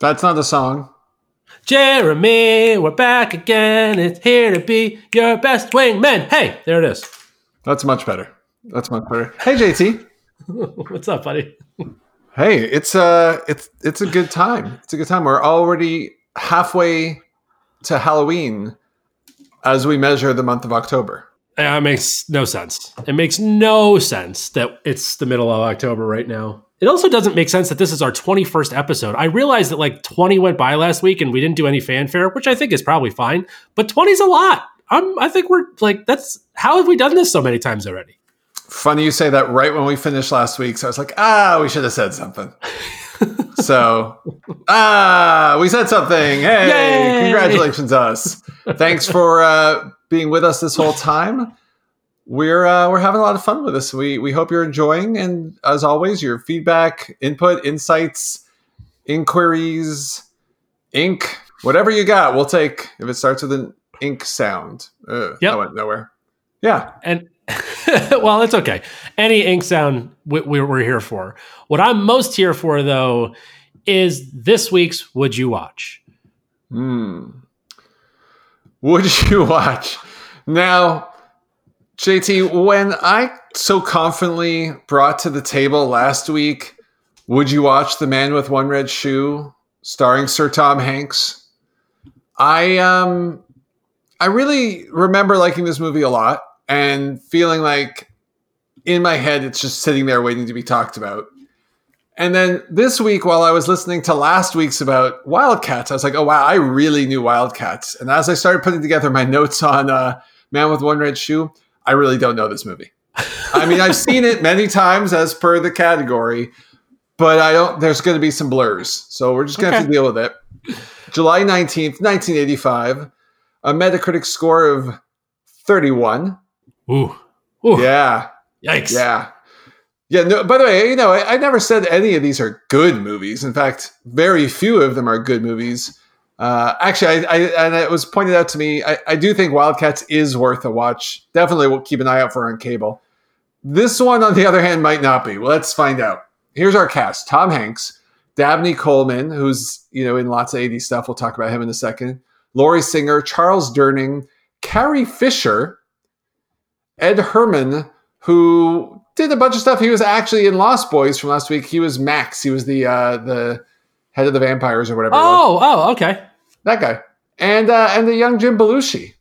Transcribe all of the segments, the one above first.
That's not the song. Jeremy, we're back again. It's here to be your best wingman. Hey, there it is. That's much better. That's much better. Hey, JT. What's up, buddy? Hey, it's a it's it's a good time. It's a good time. We're already halfway to Halloween as we measure the month of October. Uh, It makes no sense. It makes no sense that it's the middle of October right now. It also doesn't make sense that this is our 21st episode. I realized that like 20 went by last week and we didn't do any fanfare, which I think is probably fine, but 20 is a lot. I'm, I think we're like, that's how have we done this so many times already? Funny you say that right when we finished last week. So I was like, ah, we should have said something. so, ah, we said something. Hey, Yay! congratulations, us. Thanks for uh, being with us this whole time. We're uh, we're having a lot of fun with this. We we hope you're enjoying, and as always, your feedback, input, insights, inquiries, ink, whatever you got, we'll take. If it starts with an ink sound, Ugh, Yep. that went nowhere. Yeah, And well, it's okay. Any ink sound we, we, we're here for. What I'm most here for, though, is this week's Would You Watch? Hmm. Would you watch? Now, JT, when I so confidently brought to the table last week, would you watch The Man with One Red Shoe starring Sir Tom Hanks? I um I really remember liking this movie a lot and feeling like in my head it's just sitting there waiting to be talked about. And then this week, while I was listening to last week's about Wildcats, I was like, oh, wow, I really knew Wildcats. And as I started putting together my notes on uh, Man with One Red Shoe, I really don't know this movie. I mean, I've seen it many times as per the category, but I don't, there's going to be some blurs. So we're just going to have to deal with it. July 19th, 1985, a Metacritic score of 31. Ooh. Ooh. Yeah. Yikes. Yeah. Yeah. No, by the way, you know, I, I never said any of these are good movies. In fact, very few of them are good movies. Uh, actually, I, I and it was pointed out to me. I, I do think Wildcats is worth a watch. Definitely, we'll keep an eye out for on cable. This one, on the other hand, might not be. Let's find out. Here's our cast: Tom Hanks, Dabney Coleman, who's you know in lots of '80s stuff. We'll talk about him in a second. Lori Singer, Charles Durning, Carrie Fisher, Ed Herrmann, who did a bunch of stuff. He was actually in Lost Boys from last week. He was Max. He was the uh, the head of the vampires or whatever. Oh, oh, okay. That guy, and uh, and the young Jim Belushi.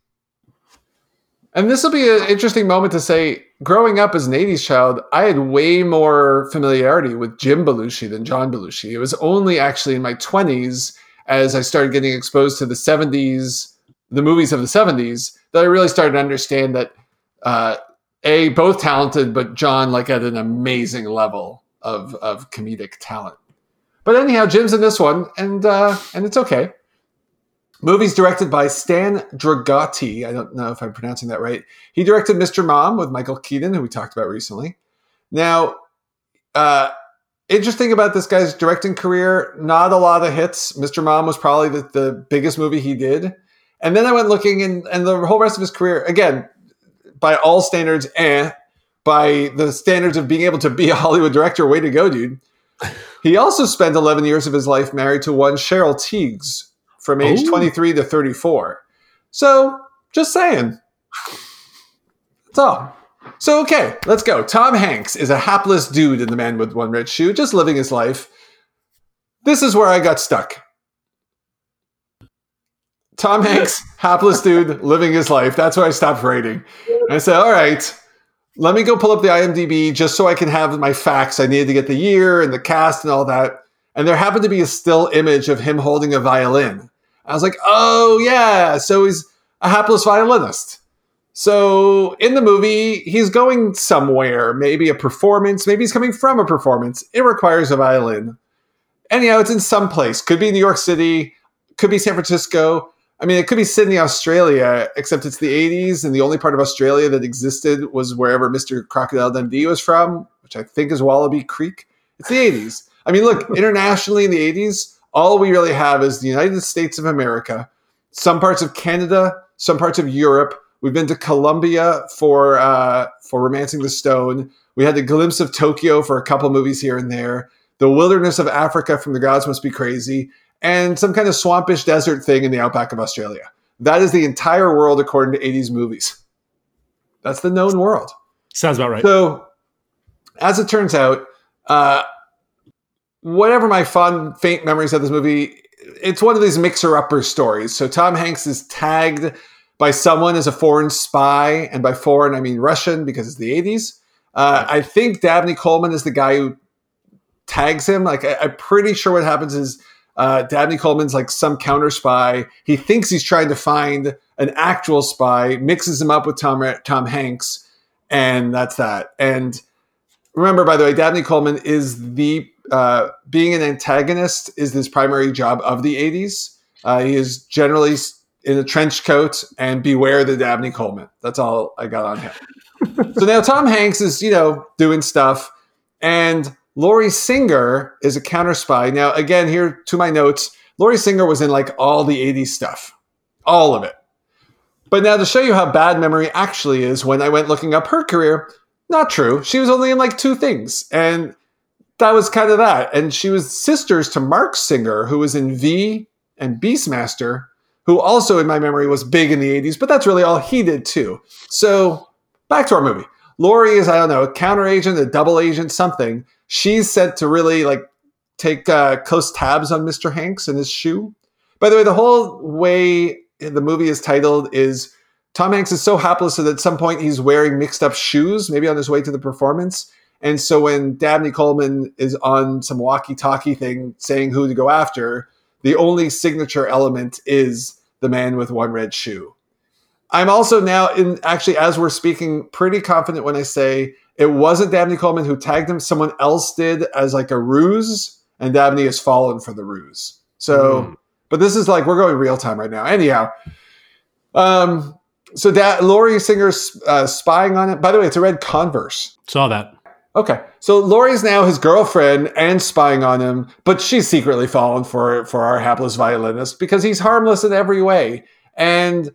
And this will be an interesting moment to say. Growing up as an '80s child, I had way more familiarity with Jim Belushi than John Belushi. It was only actually in my 20s, as I started getting exposed to the 70s, the movies of the 70s, that I really started to understand that uh, a both talented, but John like at an amazing level of of comedic talent. But anyhow, Jim's in this one, and uh, and it's okay. Movie's directed by Stan Dragotti. I don't know if I'm pronouncing that right. He directed Mr. Mom with Michael Keaton, who we talked about recently. Now, uh, interesting about this guy's directing career, not a lot of hits. Mr. Mom was probably the, the biggest movie he did. And then I went looking, and, and the whole rest of his career, again, by all standards, eh, by the standards of being able to be a Hollywood director, way to go, dude. He also spent 11 years of his life married to one Cheryl Tiegs from age Ooh. 23 to 34. So, just saying. That's all. So, okay, let's go. Tom Hanks is a hapless dude in The Man with One Red Shoe, just living his life. This is where I got stuck. Tom Hanks, hapless dude, living his life. That's where I stopped rating. And I said, all right, let me go pull up the IMDb just so I can have my facts. I needed to get the year and the cast and all that. And there happened to be a still image of him holding a violin. I was like, oh, yeah. So he's a hapless violinist. So in the movie, he's going somewhere, maybe a performance, maybe he's coming from a performance. It requires a violin. Anyhow, it's in some place. Could be New York City, could be San Francisco. I mean, it could be Sydney, Australia, except it's the 80s, and the only part of Australia that existed was wherever Mr. Crocodile Dundee was from, which I think is Wallaby Creek. It's the 80s. I mean, look, internationally in the 80s, all we really have is the United States of America, some parts of Canada, some parts of Europe. We've been to Colombia for uh, for *Romancing the Stone*. We had a glimpse of Tokyo for a couple movies here and there. The wilderness of Africa from *The Gods Must Be Crazy*, and some kind of swampish desert thing in the outback of Australia. That is the entire world according to 80s movies. That's the known world. Sounds about right. So, as it turns out, uh, whatever my fond, faint memories of this movie, it's one of these mixer-upper stories. So Tom Hanks is tagged by someone as a foreign spy, and by foreign I mean Russian because it's the 80s. Uh, I think Dabney Coleman is the guy who tags him. Like I, am pretty sure what happens is uh, Dabney Coleman's like some counter spy. He thinks he's trying to find an actual spy, mixes him up with Tom Tom Hanks, and that's that. And remember, by the way, Dabney Coleman is the uh, being an antagonist is his primary job of the 80s. Uh, he is generally in a trench coat and beware the Dabney Coleman. That's all I got on him. so now Tom Hanks is, you know, doing stuff and Lori Singer is a counter spy. Now, again, here to my notes, Lori Singer was in like all the 80s stuff, all of it. But now to show you how bad memory actually is, when I went looking up her career, not true. She was only in like two things. And that was kind of that. And she was sisters to Marc Singer, who was in V and Beastmaster, who also in my memory was big in the 80s, but that's really all he did too. So back to our movie. Lori is, I don't know, a counter agent, a double agent, something. She's said to really like take uh, close tabs on Mr. Hanks and his shoe. By the way, the whole way the movie is titled is Tom Hanks is so hapless that at some point he's wearing mixed up shoes, maybe on his way to the performance. And so when Dabney Coleman is on some walkie talkie thing saying who to go after, the only signature element is the man with one red shoe. I'm also now in actually, as we're speaking, pretty confident when I say it wasn't Dabney Coleman who tagged him, someone else did as like a ruse, and Dabney has fallen for the ruse. So, mm. but this is like we're going real time right now. Anyhow, um, so that Lori Singer's uh, spying on it. By the way, it's a red Converse. Saw that. Okay, so Lori's now his girlfriend and spying on him, but she's secretly fallen for for our hapless violinist because he's harmless in every way, and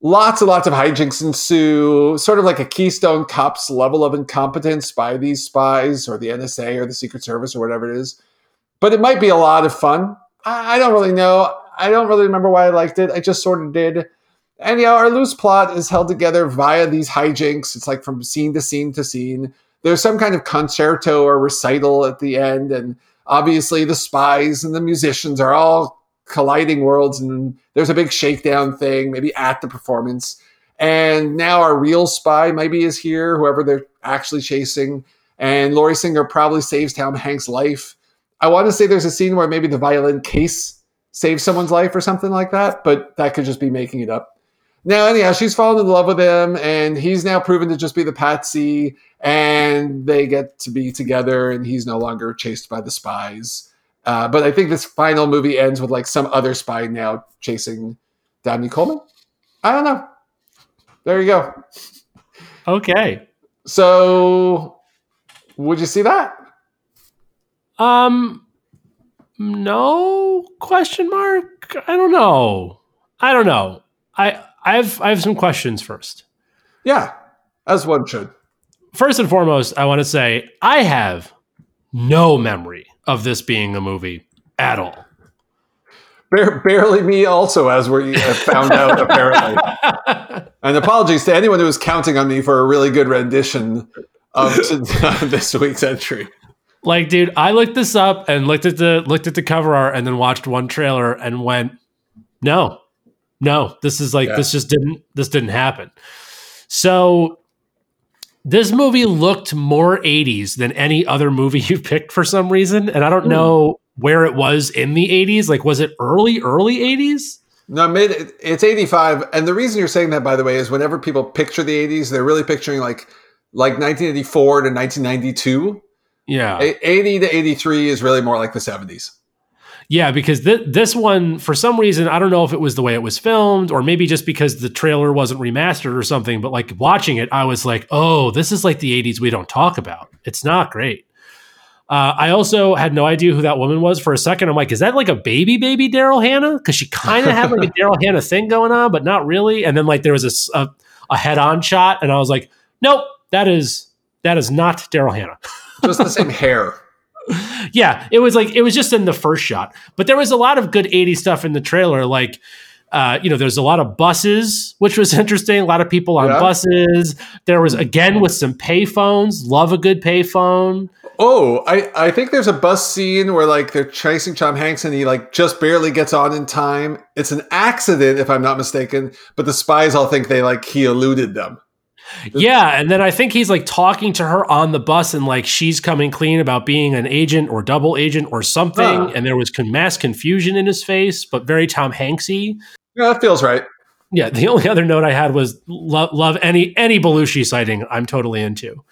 lots and lots of hijinks ensue. Sort of like a Keystone Cops level of incompetence by these spies or the NSA or the Secret Service or whatever it is. But it might be a lot of fun. I, I don't really know. I don't really remember why I liked it. I just sort of did. And yeah, our loose plot is held together via these hijinks. It's like from scene to scene to scene there's some kind of concerto or recital at the end, and obviously the spies and the musicians are all colliding worlds, and there's a big shakedown thing, maybe at the performance. And now our real spy maybe is here, whoever they're actually chasing. And Lori Singer probably saves Tom Hanks' life. I want to say there's a scene where maybe the violin case saves someone's life or something like that, but that could just be making it up. Now, anyhow, she's fallen in love with him, and he's now proven to just be the patsy, and they get to be together, and he's no longer chased by the spies. Uh, but I think this final movie ends with like some other spy now chasing Dabney Coleman. I don't know. There you go. Okay. So, would you see that? Um, no question mark. I don't know. I don't know. I I have I have some questions first. Yeah, as one should. First and foremost, I want to say I have no memory of this being a movie at all. barely me, also, as we found out, apparently. And apologies to anyone who was counting on me for a really good rendition of this week's entry. Like, dude, I looked this up and looked at the looked at the cover art and then watched one trailer and went, no, no, this is like yeah. this just didn't this didn't happen. So this movie looked more 80s than any other movie you picked for some reason, and I don't mm. know where it was in the 80s. Like, was it early, early 80s? No, mid. It's 85, and the reason you're saying that, by the way, is whenever people picture the 80s, they're really picturing like like 1984 to 1992. Yeah, 80 to 83 is really more like the 70s. Yeah, because th- this one, for some reason, I don't know if it was the way it was filmed or maybe just because the trailer wasn't remastered or something, but like watching it, I was like, oh, this is like the 80s we don't talk about. It's not great. Uh, I also had no idea who that woman was for a second. I'm like, is that like a baby, baby Daryl Hannah? Because she kind of had like a Daryl Hannah thing going on, but not really. And then like there was a, a, a head on shot, and I was like, nope, that is that is not Daryl Hannah. Just the same hair. Yeah, it was like it was just in the first shot, but there was a lot of good '80s stuff in the trailer. Like, uh, you know, there's a lot of buses, which was interesting. A lot of people on Yeah. buses. There was again with some payphones. Love a good payphone. Oh, I, I think there's a bus scene where like they're chasing Tom Hanks and he like just barely gets on in time. It's an accident, if I'm not mistaken, but the spies all think they like he eluded them. Yeah, and then I think he's like talking to her on the bus, and like she's coming clean about being an agent or double agent or something. Huh. And there was mass confusion in his face, but very Tom Hanksy. Yeah, that feels right. Yeah, the only other note I had was love, love any any Belushi sighting. I'm totally into.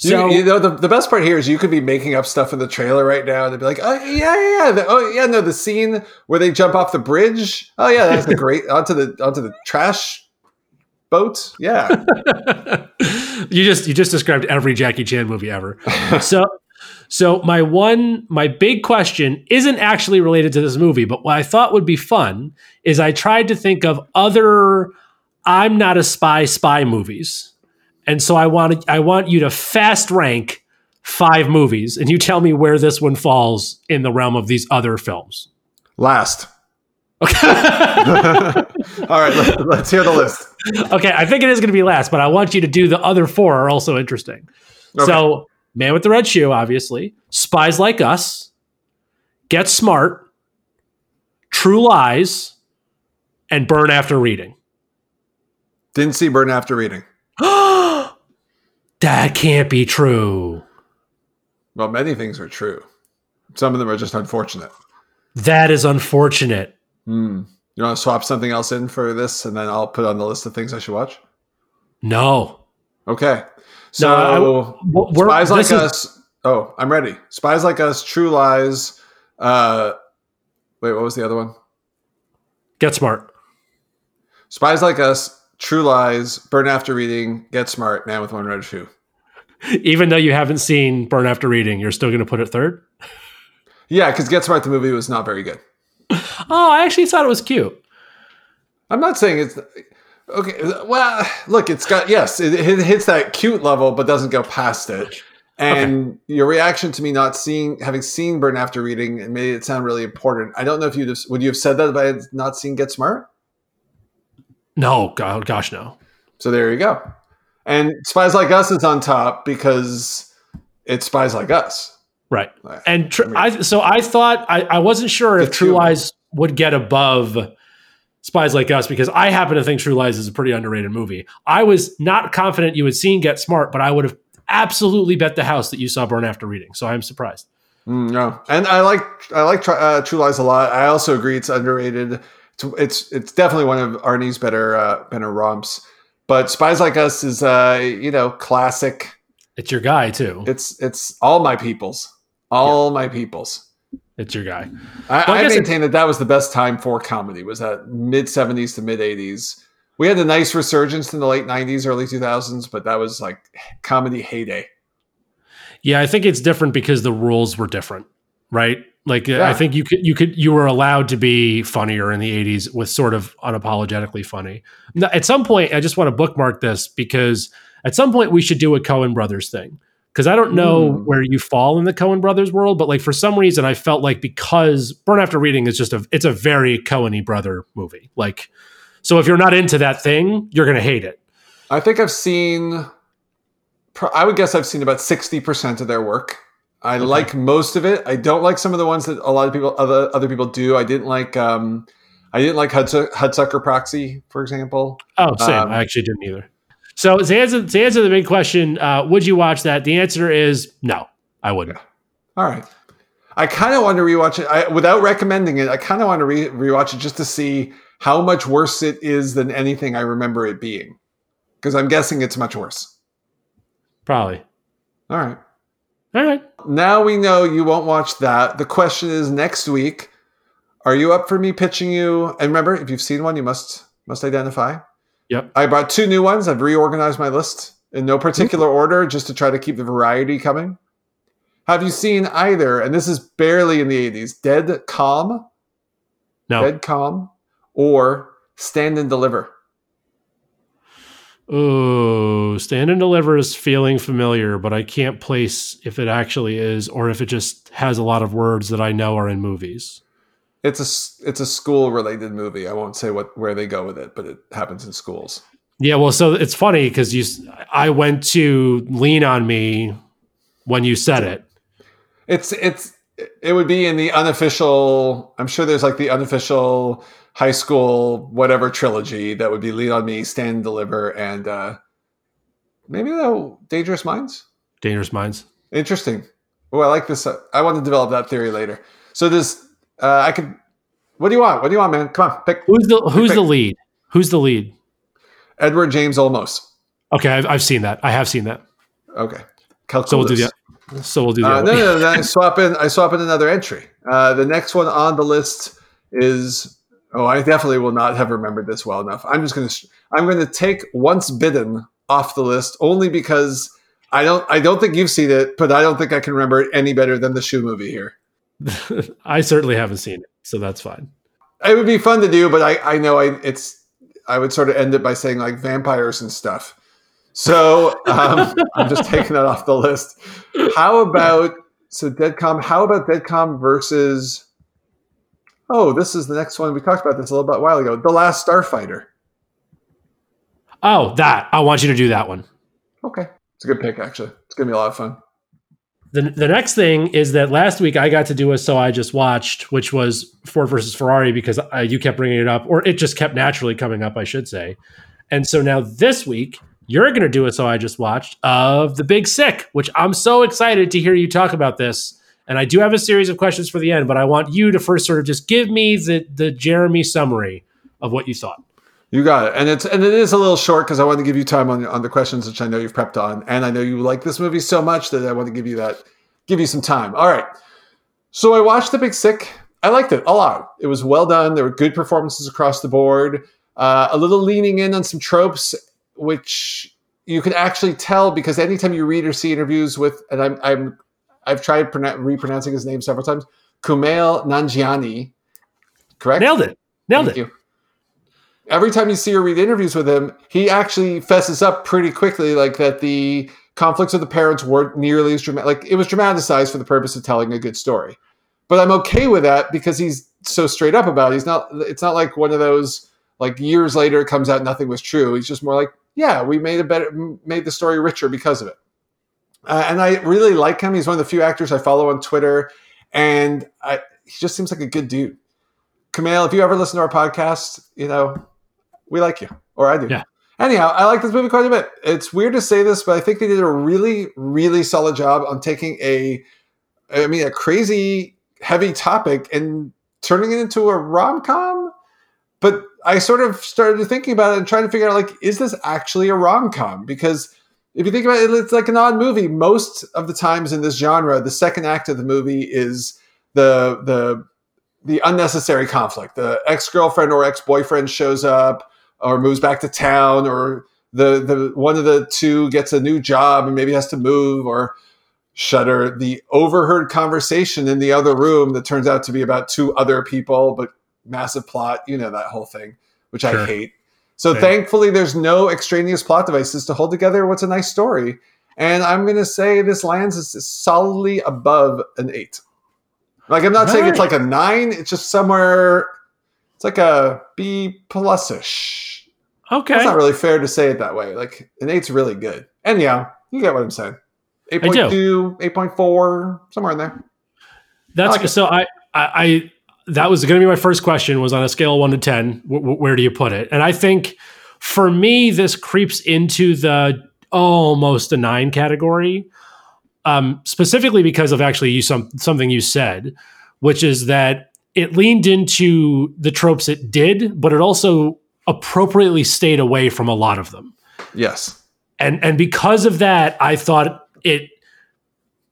So you, you know, the, the best part here is you could be making up stuff in the trailer right now and they'd be like, oh, yeah, yeah, yeah. The, oh, yeah, no, the scene where they jump off the bridge. Oh, yeah, that's a great, onto the, onto the trash boat. Yeah. you just you just described every Jackie Chan movie ever. so so my one my big question isn't actually related to this movie, but what I thought would be fun is I tried to think of other I'm not a spy spy movies. And so I wanted I want you to fast rank five movies and you tell me where this one falls in the realm of these other films. Last. Okay. All right, let, let's hear the list. okay, I think it is going to be last, but I want you to do the other four are also interesting. Okay. So, Man with the Red Shoe, obviously, Spies Like Us, Get Smart, True Lies, and Burn After Reading. Didn't see Burn After Reading. that can't be true. Well, many things are true. Some of them are just unfortunate. That is unfortunate. Hmm. You want to swap something else in for this, and then I'll put on the list of things I should watch. No. Okay. So, No, I- Spies Like is- Us. Oh, I'm ready. Spies Like Us, True Lies. Uh, wait, what was the other one? Get Smart. Spies Like Us, True Lies, Burn After Reading, Get Smart, Man with One Red Shoe. Even though you haven't seen Burn After Reading, you're still going to put it third? Yeah, because Get Smart, the movie, was not very good. Oh, I actually thought it was cute. I'm not saying it's okay. Well, look, it's got yes, it, it hits that cute level, but doesn't go past it. And your reaction to me not seeing, having seen Burn After Reading, and made it sound really important. I don't know if you would you have said that if I had not seen Get Smart. No, go- gosh, no. So there you go. And Spies Like Us is on top because it's Spies Like Us. Right. And tr- I I, so I thought I, I wasn't sure if True Lies would get above Spies Like Us because I happen to think True Lies is a pretty underrated movie. I was not confident you had seen Get Smart, but I would have absolutely bet the house that you saw Burn After Reading. So I'm surprised. Mm, no, and I like I like Tr- uh, True Lies a lot. I also agree it's underrated. It's it's, it's definitely one of Arnie's better uh, better romps. But Spies Like Us is uh, you know classic. It's your guy too. It's it's all my peoples, all my peoples. It's your guy. I, Well, I I maintain that that was the best time for comedy. Was that mid seventies to mid eighties? We had a nice resurgence in the late nineties, early two thousands, but that was like comedy heyday. Yeah, I think it's different because the rules were different, right? Like uh, I think you could you could you were allowed to be funnier in the 80s with sort of unapologetically funny. Now, at some point I just want to bookmark this because at some point we should do a Coen brothers thing. Cuz I don't know Mm. where you fall in the Coen brothers world, but like for some reason I felt like because Burn After Reading is just a it's a very Coheny brother movie. Like so if you're not into that thing, you're going to hate it. I think I've seen I would guess I've seen about sixty percent of their work. I like most of it. I don't like some of the ones that a lot of people, other other people do. I didn't like. um I didn't like Hudsucker, Hudsucker Proxy, for example. Oh, same. Um, I actually didn't either. So to answer, to answer the big question, uh, would you watch that? The answer is no, I wouldn't. All right. I kind of want to rewatch it I, without recommending it. I kind of want to re- rewatch it just to see how much worse it is than anything I remember it being, because I'm guessing it's much worse. Probably. All right. All right. Now we know you won't watch that. The question is next week, are you up for me pitching you? And remember, if you've seen one, you must must identify. Yep. I bought two new ones. I've reorganized my list in no mm-hmm. particular order just to try to keep the variety coming. Have you seen either, and this is barely in the 80s, Dead Calm, No. Dead Calm, or Stand and Deliver? Oh, Stand and Deliver is feeling familiar, but I can't place if it actually is or if it just has a lot of words that I know are in movies. It's a it's a school related movie. I won't say what where they go with it, but it happens in schools. Yeah, well, so it's funny because you, I went to lean on me when you said it. It's it's it would be in the unofficial. I'm sure there's like the unofficial high school whatever trilogy that would be Lean on Me, Stand and Deliver, and uh, maybe though Dangerous Minds. Dangerous Minds. Interesting. Oh, I like this. I want to develop that theory later. So this, uh, I could. What do you want? What do you want, man? Come on, pick. Who's the Who's pick. the lead? Who's the lead? Edward James Olmos. Okay, I've, I've seen that. I have seen that. Okay. So we'll do that. So we'll do that. Uh, no, no, no, I swap in. I swap in another entry. Uh, the next one on the list is. Oh, I definitely will not have remembered this well enough. I'm just going to. I'm going to take Once Bitten off the list only because I don't. I don't think you've seen it, but I don't think I can remember it any better than the shoe movie here. I certainly haven't seen it, so that's fine. It would be fun to do, but I. I know I. It's. I would sort of end it by saying like vampires and stuff. So um, I'm just taking that off the list. How about so Dead Calm? How about Dead Calm versus? Oh, this is the next one. We talked about this a little bit while ago. The Last Starfighter. Oh, that I want you to do that one. Okay, it's a good pick. Actually, it's gonna be a lot of fun. The, the next thing is that last week I got to do a so I just watched, which was Ford versus Ferrari because uh, you kept bringing it up, or it just kept naturally coming up, I should say. And so now this week you're going to do a So I just watched of the Big Sick, which I'm so excited to hear you talk about this. And I do have a series of questions for the end, but I want you to first sort of just give me the the Jeremy summary of what you thought. You got it, and it's and it is a little short because I want to give you time on on the questions, which I know you've prepped on, and I know you like this movie so much that I want to give you that give you some time. All right, so I watched The Big Sick. I liked it a lot. It was well done. There were good performances across the board. Uh, a little leaning in on some tropes, which you can actually tell because anytime you read or see interviews with, and I'm, I'm I've tried pronoun- repronouncing his name several times, Kumail Nanjiani, correct? Nailed it. Nailed Thank it. you. Every time you see or read interviews with him, he actually fesses up pretty quickly, like that the conflicts with the parents weren't nearly as dramatic. Like it was dramatized for the purpose of telling a good story. But I'm okay with that because he's so straight up about it. He's not. It's not like one of those like years later it comes out nothing was true. He's just more like, yeah, we made a better, made the story richer because of it. Uh, and I really like him. He's one of the few actors I follow on Twitter, and I, he just seems like a good dude. Kumail, if you ever listen to our podcast, you know we like you, or I do. Yeah. Anyhow, I like this movie quite a bit. It's weird to say this, but I think they did a really, really solid job on taking a, I mean, a crazy heavy topic and turning it into a rom com. But I sort of started thinking about it and trying to figure out, like, is this actually a rom com? Because if you think about it, it's like an odd movie. Most of the times in this genre, the second act of the movie is the the the unnecessary conflict. The ex girlfriend or ex boyfriend shows up or moves back to town, or the the one of the two gets a new job and maybe has to move, or shudder the overheard conversation in the other room that turns out to be about two other people, but massive plot. You know that whole thing, which Sure. I hate. So Same. thankfully, there's no extraneous plot devices to hold together what's a nice story. And I'm going to say this lands is solidly above an eight. Like I'm not saying it's like a nine. It's just somewhere. It's like a B plus-ish. Okay. That's not really fair to say it that way. Like an eight's really good. And yeah, you get what I'm saying. 8.2, 8.4, somewhere in there. That's I like so I, I I that was going to be my first question was on a scale of 1 to 10 wh- wh- where do you put it and I think for me this creeps into the almost a 9 category um specifically because of actually you some something you said which is that it leaned into the tropes it did but it also appropriately stayed away from a lot of them. Yes. and and because of that i thought it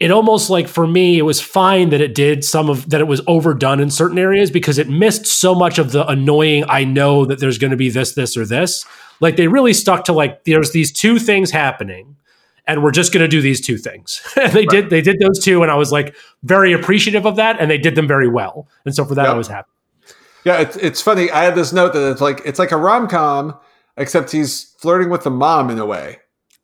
it almost like for me it was fine that it did some of that it was overdone in certain areas because it missed so much of the annoying i know that there's going to be this this or this. Like they really stuck to like there's these two things happening and we're just going to do these two things. And they did they did those two and i was like very appreciative of that and they did them very well. And so for that i Yeah. was happy Yeah, it's, it's funny. I had this note that it's like it's like a rom com, except he's flirting with the mom in a way,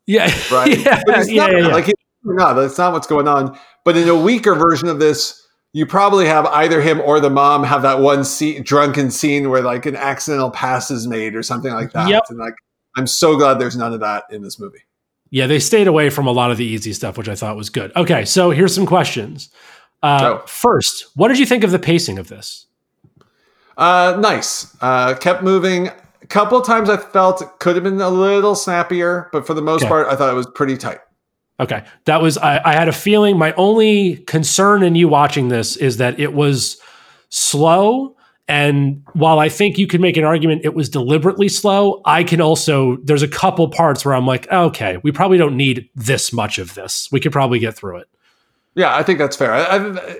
Yeah, right? yeah, But he's yeah, not, yeah, yeah. like he's not. That's not what's going on. But in a weaker version of this, you probably have either him or the mom have that one scene, drunken scene where like an accidental pass is made or something like that. Yep. And like, I'm so glad there's none of that in this movie. Yeah, they stayed away from a lot of the easy stuff, which I thought was good. Okay, so here's some questions. Uh, Go. First, what did you think of the pacing of this? Uh, nice. Uh, kept moving. A couple times I felt it could have been a little snappier, but for the most Okay. part, I thought it was pretty tight. Okay, that was I, I had a feeling. My only concern in you watching this is that it was slow, and while I think you could make an argument it was deliberately slow, I can also there's a couple parts where I'm like, okay, we probably don't need this much of this. We could probably get through it. Yeah, I think that's fair. I, I,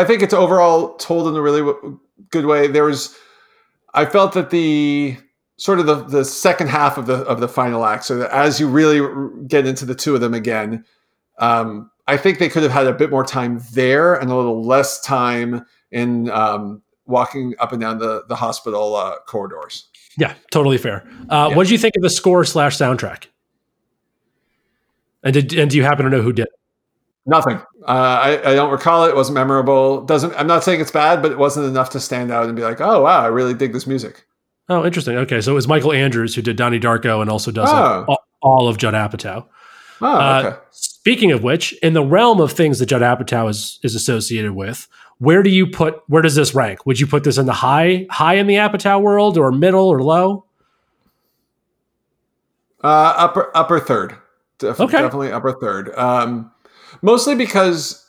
I think it's overall told in a really good way. There was, I felt that the sort of the, the second half of the of the final act, so that as you really get into the two of them again, um, I think they could have had a bit more time there and a little less time in um, walking up and down the the hospital uh, corridors. Yeah, totally fair. Uh, Yeah. What did you think of the score slash soundtrack? And did and do you happen to know who did? it? Nothing. Uh, I, I don't recall it. It wasn't memorable. Doesn't. I'm not saying it's bad, but it wasn't enough to stand out and be like, oh wow, I really dig this music. Oh, interesting. Okay, so it was Michael Andrews who did Donnie Darko and also does Oh. all, all of Judd Apatow. Oh, Uh. Speaking of which, in the realm of things that Judd Apatow is is associated with, where do you put? Where does this rank? Would you put this in the high high in the Apatow world, or middle, or low? Uh, upper upper third. Def- Okay. Definitely upper third. Um, mostly because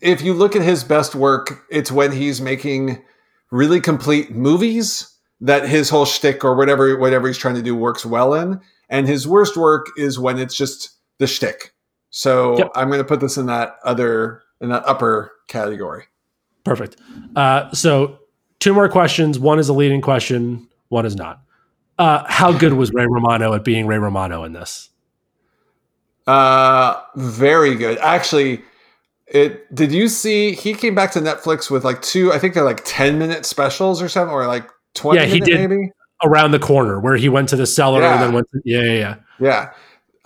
if you look at his best work, it's when he's making really complete movies that his whole shtick or whatever whatever he's trying to do works well in. And his worst work is when it's just the shtick. So Yep. I'm going to put this in that other in that upper category. Perfect. Uh, so two more questions. One is a leading question. One is not. Uh, how good was Ray Romano at being Ray Romano in this? Uh, very good. Actually, it did you see he came back to Netflix with like two, I think they're like 10 minute specials or something, or like 20 Yeah, he minute did. maybe. Around the corner, where he went to the cellar and Yeah. then went. To, yeah, yeah, yeah. Yeah.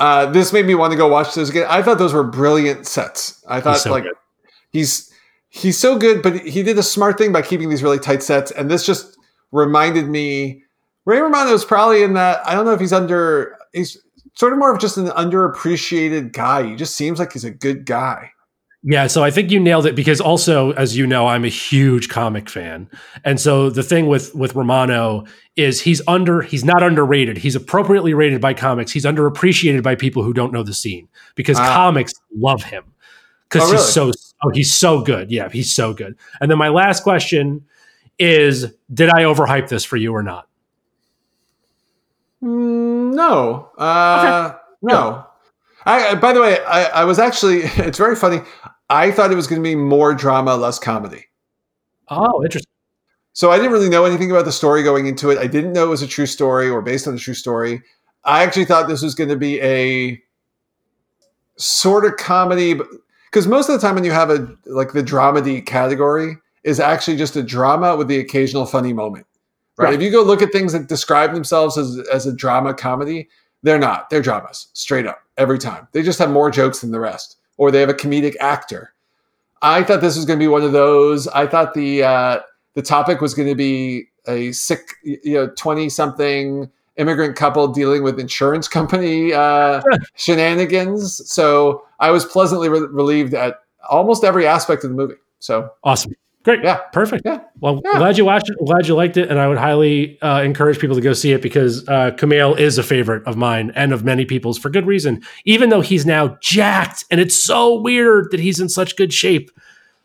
Uh, this made me want to go watch those again. I thought those were brilliant sets. I thought so like good. he's he's so good, but he did a smart thing by keeping these really tight sets. And this just reminded me Ray Romano is probably in that. I don't know if he's under he's sort of more of just an underappreciated guy. He just seems like he's a good guy. Yeah, so I think you nailed it because also, as you know, I'm a huge comic fan, and so the thing with with Romano is he's under he's not underrated. He's appropriately rated by comics. He's underappreciated by people who don't know the scene because Ah. comics love him because Oh, he's so oh he's so good. Yeah, he's so good. And then my last question is: Did I overhype this for you or not? Mm, no. Uh, No. I, I- by the way, I, I was actually, it's very funny. I thought it was going to be more drama, less comedy. Oh, interesting. So I didn't really know anything about the story going into it. I didn't know it was a true story or based on a true story. I actually thought this was going to be a sort of comedy, because most of the time when you have a like the dramedy category is actually just a drama with the occasional funny moment. Right? Right. If you go look at things that describe themselves as as a drama comedy, they're not. They're dramas, straight up, every time. They just have more jokes than the rest, or they have a comedic actor. I thought this was going to be one of those. I thought the uh, the topic was going to be a sick, you know, twenty something immigrant couple dealing with insurance company uh, shenanigans. So I was pleasantly re- relieved at almost every aspect of the movie. So Awesome. Great. Yeah. Perfect. Yeah. Well, Yeah. glad you watched it. Glad you liked it. And I would highly uh, encourage people to go see it because uh, Kumail is a favorite of mine and of many people's for good reason. Even though he's now jacked and it's so weird that he's in such good shape.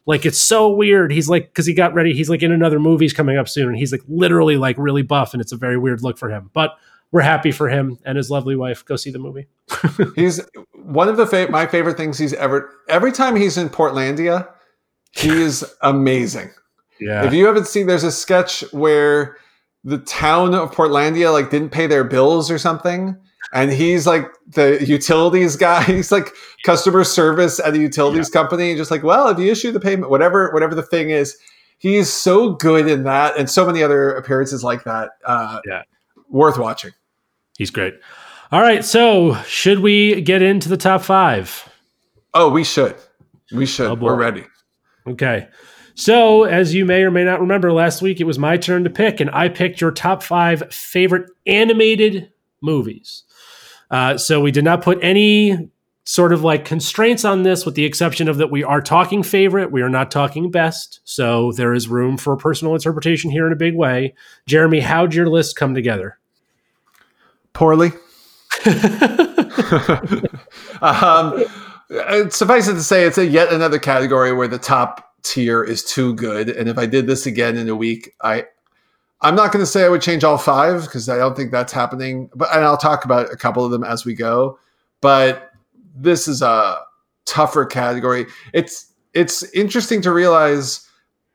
Like, it's so weird. He's like, because he got ready. He's like in another movie's coming up soon. And he's like literally like really buff. And it's a very weird look for him. But we're happy for him and his lovely wife. Go see the movie. he's one of the fa- my favorite things he's ever. Every time he's in Portlandia, he is amazing. Yeah. If you haven't seen, there's a sketch where the town of Portlandia like didn't pay their bills or something, and he's like the utilities guy. He's like customer service at a utilities company, just like, well, if you issue the payment, whatever, whatever the thing is, he's so good in that, and so many other appearances like that. Uh, Yeah. worth watching. He's great. All right, so should we get into the top five? Oh, we should. We should. Oh. We're ready. Okay. So, as you may or may not remember, last week it was my turn to pick, and I picked your top five favorite animated movies. Uh, so, we did not put any sort of like constraints on this, with the exception of that we are talking favorite, we are not talking best. So, there is room for personal interpretation here in a big way. Jeremy, how'd your list come together? Poorly. um, uh, suffice it to say, it's a yet another category where the top tier is too good. And if I did this again in a week, I I'm not going to say I would change all five because I don't think that's happening. But and I'll talk about a couple of them as we go. But this is a tougher category. It's it's interesting to realize.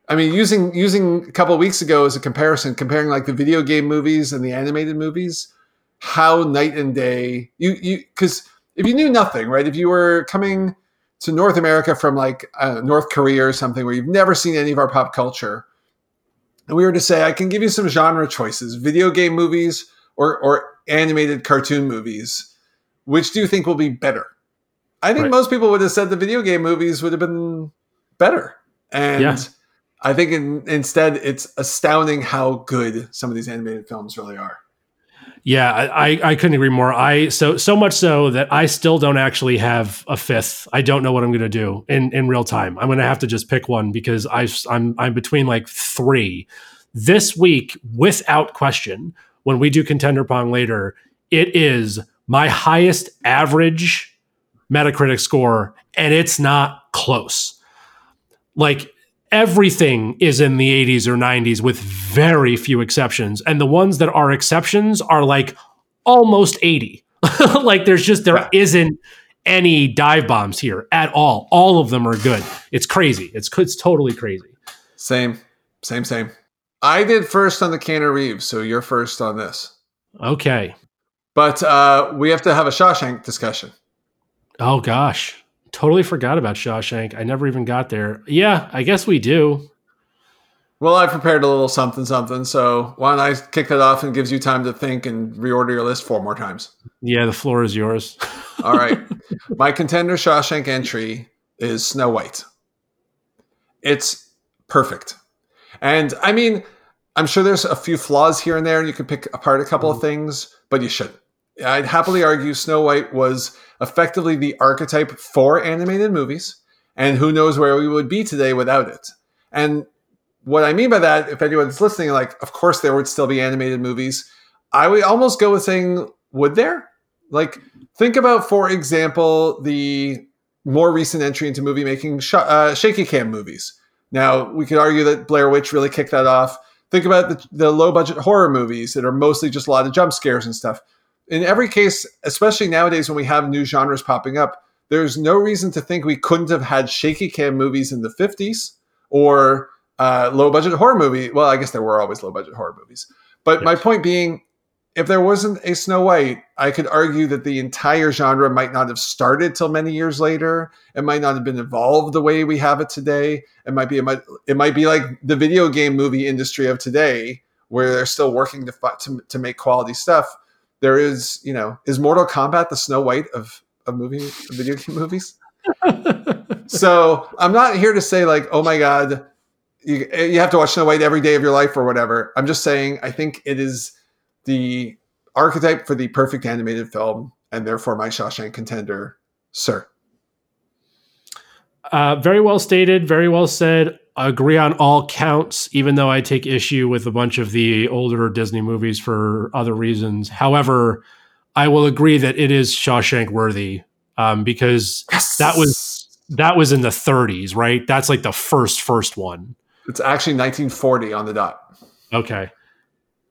I mean, using using a couple weeks ago as a comparison, comparing like the video game movies and the animated movies, how night and day you you because if you knew nothing, right? If you were coming to North America from like uh, North Korea or something where you've never seen any of our pop culture, and we were to say, I can give you some genre choices: video game movies or or animated cartoon movies. Which do you think will be better? I think Right. most people would have said the video game movies would have been better, and Yeah. I think in, instead it's astounding how good some of these animated films really are. Yeah, I, I- couldn't agree more. I so so much so that I still don't actually have a fifth. I don't know what I'm going to do in in real time. I'm going to have to just pick one because I I'm I'm between like three this week without question. When we do contender pong later, it is my highest average Metacritic score, and it's not close. Like everything is in the 80s or 90s with very few exceptions. And the ones that are exceptions are like almost 80 like there's just there not any dive bombs here at all. All of them are good. It's crazy. It's it's totally crazy. Same, same, same. I did first on the Keanu Reeves, so you're first on this. okay. But uh, we have to have a Shawshank discussion. oh gosh totally forgot about shawshank i never even got there yeah i guess we do Well, I prepared a little something, something. So why don't I kick that off and gives you time to think and reorder your list four more times? yeah the floor is yours All right. My contender Shawshank entry is Snow White. It's perfect. And I mean, I'm sure there's a few flaws here and there, and you can pick apart a couple of mm-hmm. things, but you shouldn't. I'd happily argue Snow White was effectively the archetype for animated movies, and who knows where we would be today without it. And what I mean by that, if anyone's listening, like, of course there would still be animated movies. I would almost go with saying, would there? Like, think about, for example, the more recent entry into movie making, sh- uh, shaky cam movies. Now, we could argue that Blair Witch really kicked that off. Think about the, the low budget horror movies that are mostly just a lot of jump scares and stuff. In every case, especially nowadays when we have new genres popping up, there's no reason to think we couldn't have had shaky cam movies in the 50s or uh, low budget horror movie. Well, I guess there were always low budget horror movies. But my point being, if there wasn't a Snow White, I could argue that the entire genre might not have started till many years later. It might not have been evolved the way we have it today. It might be it might, it might be like the video game movie industry of today, where they're still working to to, to make quality stuff. There is, you know, is Mortal Kombat the Snow White of of movie of video game movies? so I'm not here to say like, oh my god, you, you have to watch Snow White every day of your life or whatever. I'm just saying I think it is the archetype for the perfect animated film, and therefore my Shawshank contender, sir. Uh, very well stated, very well said. I agree on all counts, even though I take issue with a bunch of the older Disney movies for other reasons. However, I will agree that it is Shawshank worthy um, because Yes, That was- that was in the 30s, right? That's like the first first one. It's actually 1940 on the dot. Okay,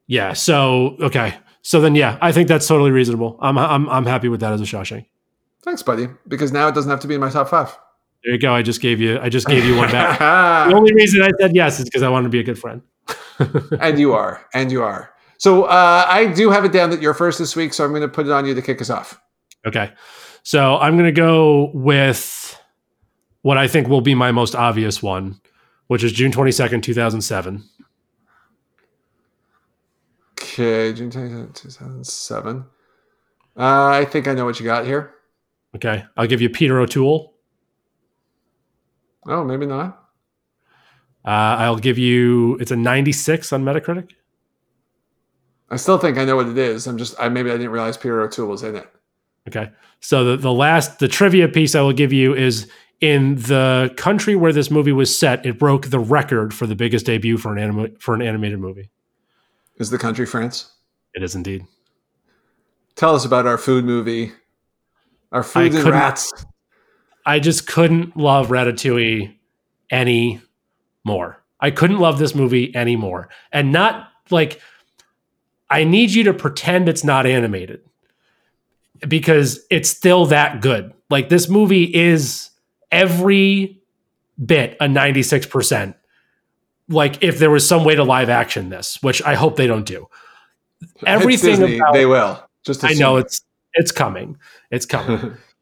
yeah. So okay, so then yeah, I think that's totally reasonable. I'm I'm I'm happy with that as a Shawshank. Thanks, buddy. Because now it doesn't have to be in my top five. There you go. I just gave you I just gave you one back. the only reason I said yes is because I want to be a good friend. and you are, and you are. So uh, I do have it down that you're first this week, so I'm going to put it on you to kick us off. Okay. So I'm going to go with what I think will be my most obvious one, which is June 22nd, 2007. Okay, June 22nd, 2007. Uh, I think I know what you got here. Okay, I'll give you Peter O'Toole. Oh, maybe not. Uh, I'll give you. It's a 96 on Metacritic. I still think I know what it is. I'm just I maybe I didn't realize Peter O'Toole was in it. Okay. So the, the last the trivia piece I will give you is in the country where this movie was set, it broke the record for the biggest debut for an anima- for an animated movie. Is the country France? It is indeed. Tell us about our food movie. Our I food and rats. I just couldn't love Ratatouille any more. I couldn't love this movie anymore. And not like I need you to pretend it's not animated because it's still that good. Like this movie is every bit a 96%. Like if there was some way to live action this, which I hope they don't do. Everything Disney, about they will. Just I know it. it's it's coming. It's coming.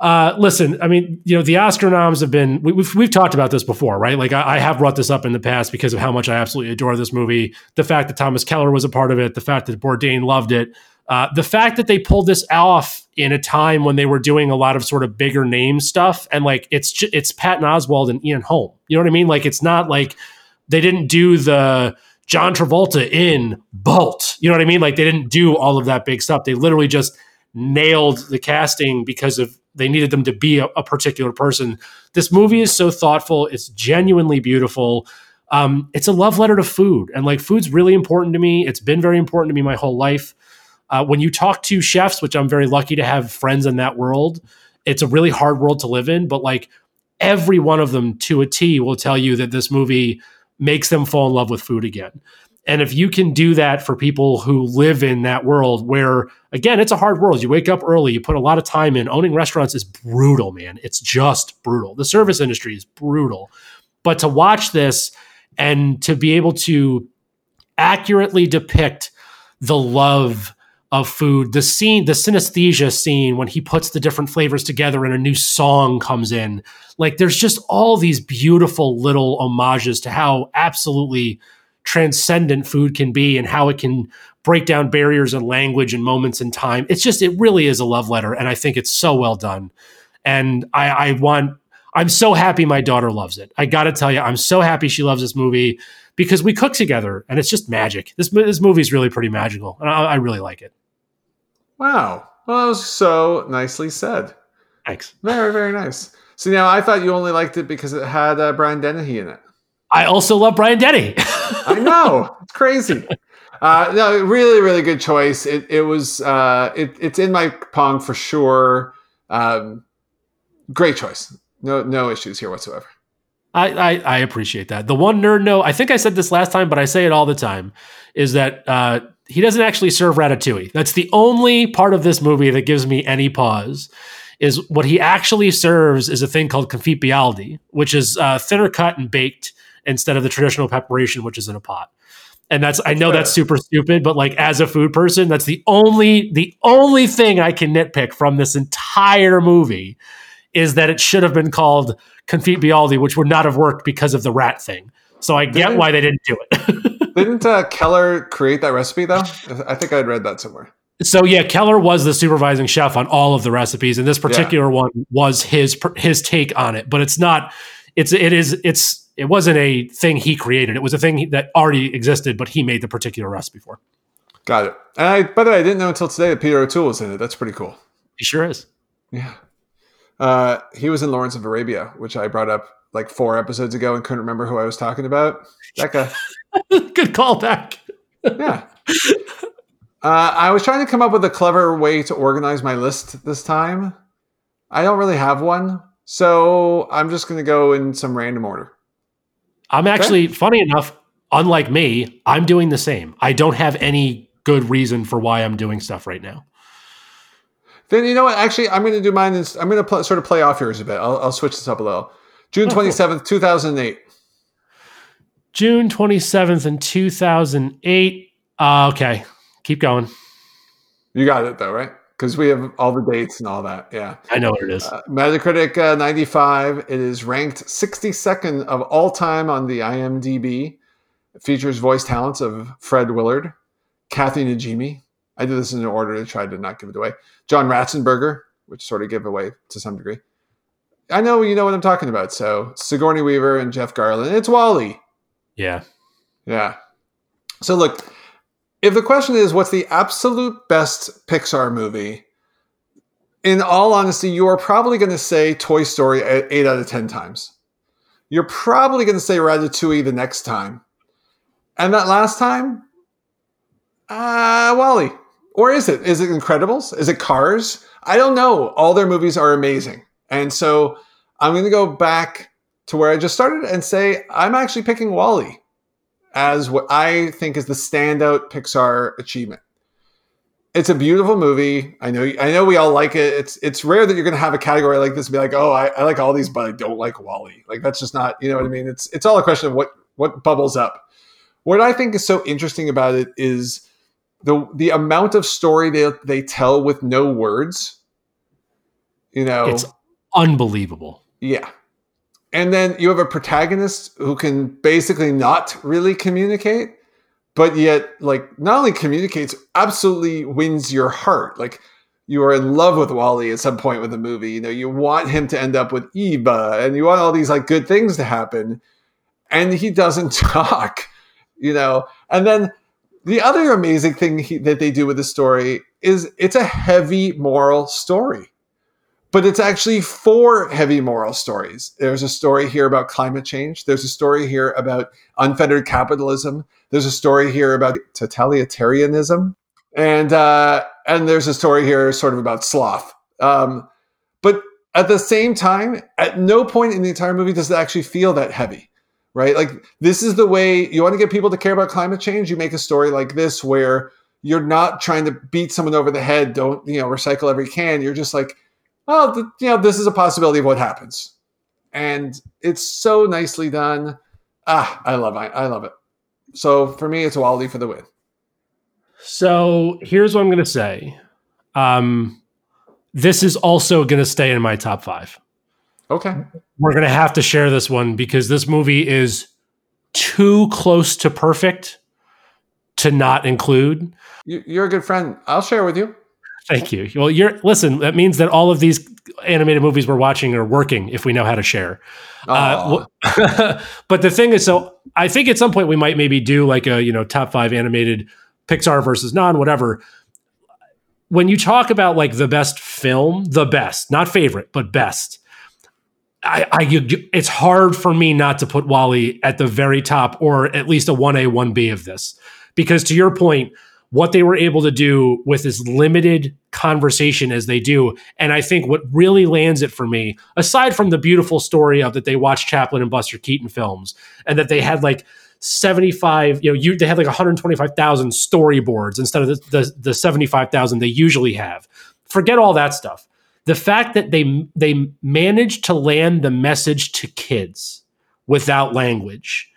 Uh, listen, I mean, you know, the Oscar noms have been, we, we've, we've talked about this before, right? Like, I, I have brought this up in the past because of how much I absolutely adore this movie. The fact that Thomas Keller was a part of it, the fact that Bourdain loved it, uh, the fact that they pulled this off in a time when they were doing a lot of sort of bigger name stuff. And like, it's, it's Patton Oswalt and Ian Holm. You know what I mean? Like, it's not like they didn't do the, John Travolta in Bolt. You know what I mean? Like they didn't do all of that big stuff. They literally just nailed the casting because of they needed them to be a, a particular person. This movie is so thoughtful. It's genuinely beautiful. Um, it's a love letter to food, and like food's really important to me. It's been very important to me my whole life. Uh, when you talk to chefs, which I'm very lucky to have friends in that world, it's a really hard world to live in. But like every one of them to a T will tell you that this movie makes them fall in love with food again. And if you can do that for people who live in that world where, again, it's a hard world. You wake up early, you put a lot of time in. Owning restaurants is brutal, man. It's just brutal. The service industry is brutal. But to watch this and to be able to accurately depict the love of food, the scene, the synesthesia scene when he puts the different flavors together and a new song comes in. Like there's just all these beautiful little homages to how absolutely transcendent food can be and how it can break down barriers and language and moments in time. It's just, it really is a love letter. And I think it's so well done. And I, I want, I'm so happy my daughter loves it. I got to tell you, I'm so happy she loves this movie because we cook together and it's just magic. This, this movie is really pretty magical. And I, I really like it. Wow. Well, that was so nicely said. Thanks. Very, very nice. See, now I thought you only liked it because it had uh, Brian Dennehy in it. I also love Brian Denny. I know it's crazy. Uh, no, really, really good choice. It it was uh, it, it's in my pong for sure. Um, great choice. No no issues here whatsoever. I, I, I appreciate that. The one nerd note, I think I said this last time, but I say it all the time, is that uh, he doesn't actually serve ratatouille. That's the only part of this movie that gives me any pause. Is what he actually serves is a thing called confit byaldi, which is uh, thinner cut and baked instead of the traditional preparation, which is in a pot. And that's I know that's super stupid, but like as a food person, that's the only the only thing I can nitpick from this entire movie is that it should have been called confit byaldi, which would not have worked because of the rat thing. So I get Didn't- why they didn't do it. Didn't uh, Keller create that recipe though? I think I'd read that somewhere. so yeah, Keller was the supervising chef on all of the recipes, and this particular one was his his take on it. But it's not. It's it is it's it wasn't a thing he created. It was a thing that already existed, but he made the particular recipe for. Got it. And I, by the way, I didn't know until today that Peter O'Toole was in it. That's pretty cool. He sure is. Yeah. Uh, he was in Lawrence of Arabia, which I brought up like four episodes ago and couldn't remember who I was talking about. That guy. Good callback. yeah. Uh, I was trying to come up with a clever way to organize my list this time. I don't really have one, so I'm just going to go in some random order. I'm actually funny enough. Unlike me, I'm doing the same. I don't have any good reason for why I'm doing stuff right now. Then you know what? Actually, I'm going to do mine. Is, I'm going to pl- sort of play off yours a bit. I'll, I'll switch this up a little. June Oh, 27th, 2008. June 27th in 2008. Uh, okay, keep going. You got it though, right? Because we have all the dates and all that. Yeah. I know what it is. Uh, Metacritic uh, 95. It is ranked 62nd of all time on the IMDb. It features voice talents of Fred Willard Kathy Najimy. I did this in order to try to not give it away. John Ratzenberger, which sort of give away to some degree. I know you know what I'm talking about. So Sigourney Weaver and Jeff Garlin. It's WALL-E. Yeah. Yeah. So look, if the question is what's the absolute best Pixar movie, in all honesty, you are probably going to say Toy Story eight out of ten times. You're probably going to say Ratatouille the next time, and that last time, uh, WALL-E. Or is it? Is it Incredibles? Is it Cars? I don't know. All their movies are amazing. And so I'm going to go back to where I just started and say I'm actually picking WALL-E as what I think is the standout Pixar achievement. It's a beautiful movie. I know. I know we all like it. It's it's rare that you're going to have a category like this and be like, oh, I, I like all these, but I don't like WALL-E. Like that's just not. You know what I mean? It's it's all a question of what what bubbles up. What I think is so interesting about it is the the amount of story they they tell with no words. You know, it's unbelievable. Yeah. And then you have a protagonist who can basically not really communicate, but yet like not only communicates, absolutely wins your heart. Like you are in love with WALL-E at some point with the movie. You know, you want him to end up with Eva and you want all these like good things to happen. And he doesn't talk, you know. And then the other amazing thing he, that they do with the story is it's a heavy moral story but it's actually four heavy moral stories. There's a story here about climate change. There's a story here about unfettered capitalism. There's a story here about totalitarianism, and uh, and there's a story here sort of about sloth. Um, but at the same time, at no point in the entire movie does it actually feel that heavy, right? Like this is the way you want to get people to care about climate change. You make a story like this where you're not trying to beat someone over the head. Don't you know recycle every can. You're just like well, th- you know, this is a possibility of what happens. And it's so nicely done. Ah, I love it. I love it. So for me, it's WALL-E for the win. So here's what I'm going to say. Um, this is also going to stay in my top five. Okay. We're going to have to share this one because this movie is too close to perfect to not include. You're a good friend. I'll share with you. Thank you. Well, you're listen. That means that all of these animated movies we're watching are working if we know how to share. Uh, but the thing is, so I think at some point we might maybe do like a you know top five animated Pixar versus non whatever. When you talk about like the best film, the best, not favorite, but best. I, I you, it's hard for me not to put WALL-E at the very top or at least a 1A 1B of this because to your point what they were able to do with as limited conversation as they do. And I think what really lands it for me, aside from the beautiful story of that they watched Chaplin and Buster Keaton films and that they had like 75, you know, you, they had like 125,000 storyboards instead of the, the, the 75,000 they usually have. Forget all that stuff. The fact that they they managed to land the message to kids without language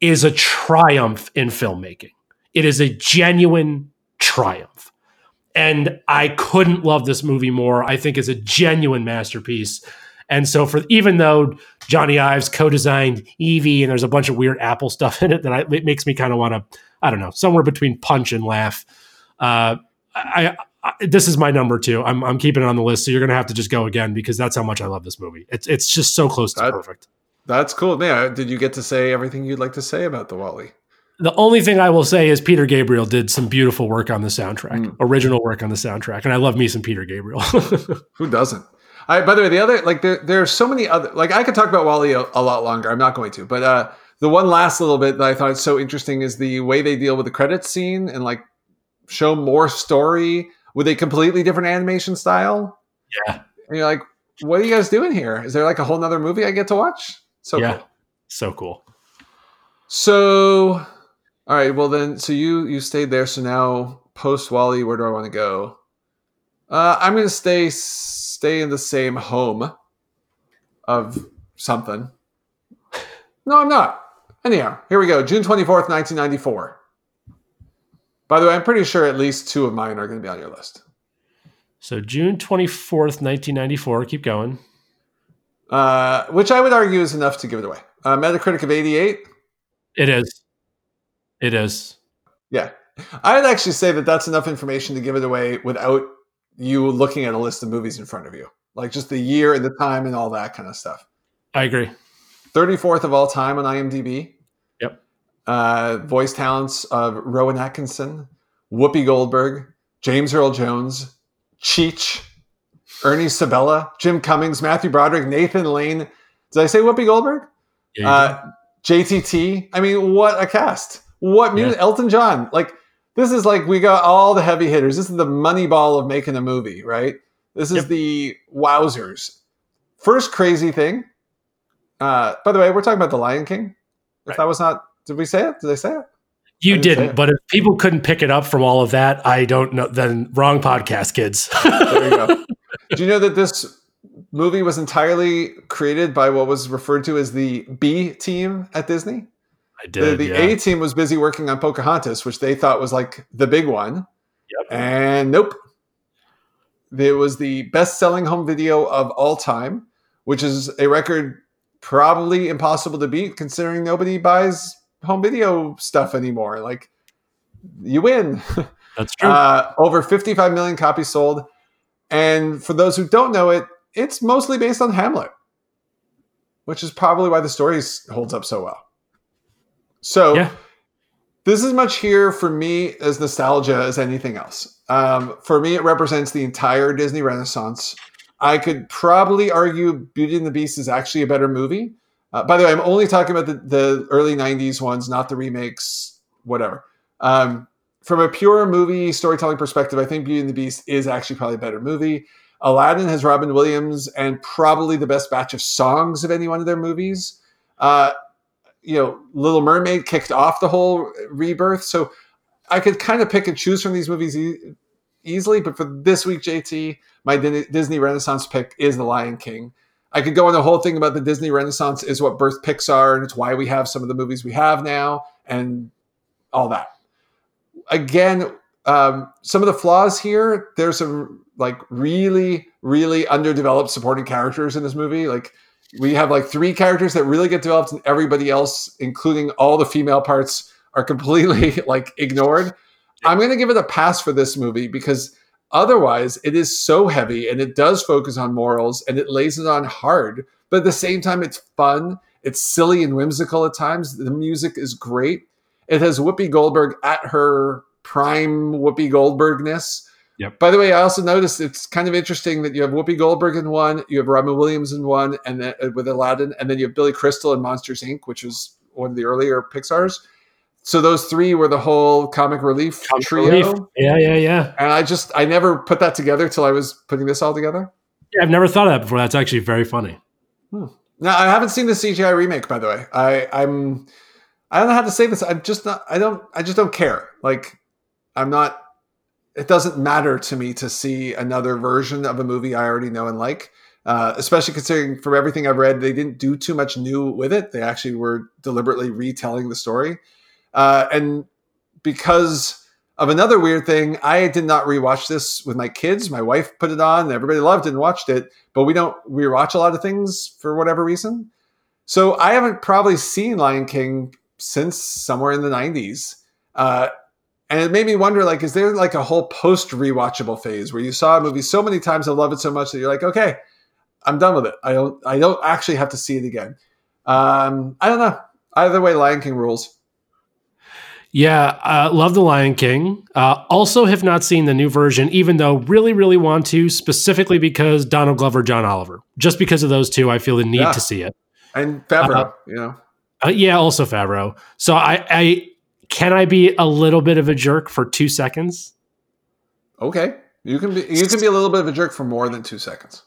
is a triumph in filmmaking. It is a genuine triumph. And I couldn't love this movie more. I think it's a genuine masterpiece. And so for even though Jony Ives co-designed Evie and there's a bunch of weird Apple stuff in it that I, it makes me kind of want to, I don't know, somewhere between punch and laugh. Uh, I, I, this is my number two. I'm, I'm keeping it on the list, so you're gonna have to just go again because that's how much I love this movie. It's it's just so close to that, perfect. That's cool. Man, Did you get to say everything you'd like to say about the WALL-E? The only thing I will say is Peter Gabriel did some beautiful work on the soundtrack, mm. original work on the soundtrack, and I love me some Peter Gabriel. Who doesn't? I, by the way, the other like there there are so many other like I could talk about WALL-E a, a lot longer. I'm not going to, but uh, the one last little bit that I thought is so interesting is the way they deal with the credits scene and like show more story with a completely different animation style. Yeah, and you're like, what are you guys doing here? Is there like a whole nother movie I get to watch? So yeah, cool. so cool. So all right. Well, then, so you you stayed there. So now, post WALL-E, where do I want to go? Uh, I'm going to stay stay in the same home of something. No, I'm not. Anyhow, here we go. June 24th, 1994. By the way, I'm pretty sure at least two of mine are going to be on your list. So June 24th, 1994. Keep going. Uh, which I would argue is enough to give it away. Uh, Metacritic of 88. It is. It is. Yeah. I'd actually say that that's enough information to give it away without you looking at a list of movies in front of you, like just the year and the time and all that kind of stuff. I agree. 34th of all time on IMDb. Yep. Uh, voice talents of Rowan Atkinson, Whoopi Goldberg, James Earl Jones, Cheech, Ernie Sabella, Jim Cummings, Matthew Broderick, Nathan Lane. Did I say Whoopi Goldberg? Yeah, Uh, JTT. I mean, what a cast. What music? Yeah. Elton John. Like, this is like, we got all the heavy hitters. This is the money ball of making a movie, right? This is Yep. the wowzers. First crazy thing. Uh, by the way, we're talking about The Lion King. If Right. that was not, did we say it? Did I say it? You I didn't didn't, it. but if people couldn't pick it up from all of that, I don't know. Then wrong podcast, kids. There you go. Do you know that this movie was entirely created by what was referred to as the B team at Disney? I the, did. the yeah. A team was busy working on Pocahontas, which they thought was like the big one. Yep. And nope. It was the best selling home video of all time, which is a record probably impossible to beat considering nobody buys home video stuff anymore. Like, you win. That's true. Uh, over 55 million copies sold. And for those who don't know it, it's mostly based on Hamlet, which is probably why the story holds up so well. So, Yeah. this is much here for me as nostalgia as anything else. Um, for me, it represents the entire Disney Renaissance. I could probably argue Beauty and the Beast is actually a better movie. Uh, by the way, I'm only talking about the, the early 90s ones, not the remakes, whatever. Um, from a pure movie storytelling perspective, I think Beauty and the Beast is actually probably a better movie. Aladdin has Robin Williams and probably the best batch of songs of any one of their movies. Uh, you know, Little Mermaid kicked off the whole rebirth. So I could kind of pick and choose from these movies e- easily. But for this week, JT, my Disney Renaissance pick is The Lion King. I could go on the whole thing about the Disney Renaissance is what birthed Pixar, and it's why we have some of the movies we have now, and all that. Again, um, some of the flaws here. There's some like really, really underdeveloped supporting characters in this movie. Like we have like three characters that really get developed, and everybody else, including all the female parts, are completely like ignored. I'm going to give it a pass for this movie because otherwise it is so heavy and it does focus on morals and it lays it on hard, but at the same time it's fun. It's silly and whimsical at times. The music is great. It has Whoopi Goldberg at her prime Whoopi Goldbergness. Yep. By the way, I also noticed it's kind of interesting that you have Whoopi Goldberg in one, you have Robin Williams in one, and then uh, with Aladdin, and then you have Billy Crystal in Monsters Inc., which was one of the earlier Pixar's. So those three were the whole comic relief Comic trio, relief. Yeah, yeah, yeah. and I just I never put that together till I was putting this all together. Yeah, I've never thought of that before. That's actually very funny. Now I haven't seen the CGI remake, by the way. I I'm I don't know how to say this. I'm just not. I don't. I just don't care. Like I'm not. It doesn't matter to me to see another version of a movie I already know and like. Uh, especially considering from everything I've read, they didn't do too much new with it. They actually were deliberately retelling the story. Uh, and because of another weird thing, I did not rewatch this with my kids. My wife put it on, everybody loved it and watched it, but we don't rewatch a lot of things for whatever reason. So I haven't probably seen Lion King since somewhere in the 90s. Uh, and it made me wonder like, is there like a whole post rewatchable phase where you saw a movie so many times and love it so much that you're like, okay, I'm done with it. I don't I don't actually have to see it again. Um, I don't know. Either way, Lion King rules. Yeah, uh, love The Lion King. Uh, also, have not seen the new version, even though really, really want to, specifically because Donald Glover, John Oliver. Just because of those two, I feel the need Yeah. to see it. And Favreau, Uh-huh. you know. Uh, yeah, also Favreau. So I, I can I be a little bit of a jerk for two seconds? Okay. You can be you can be a little bit of a jerk for more than two seconds.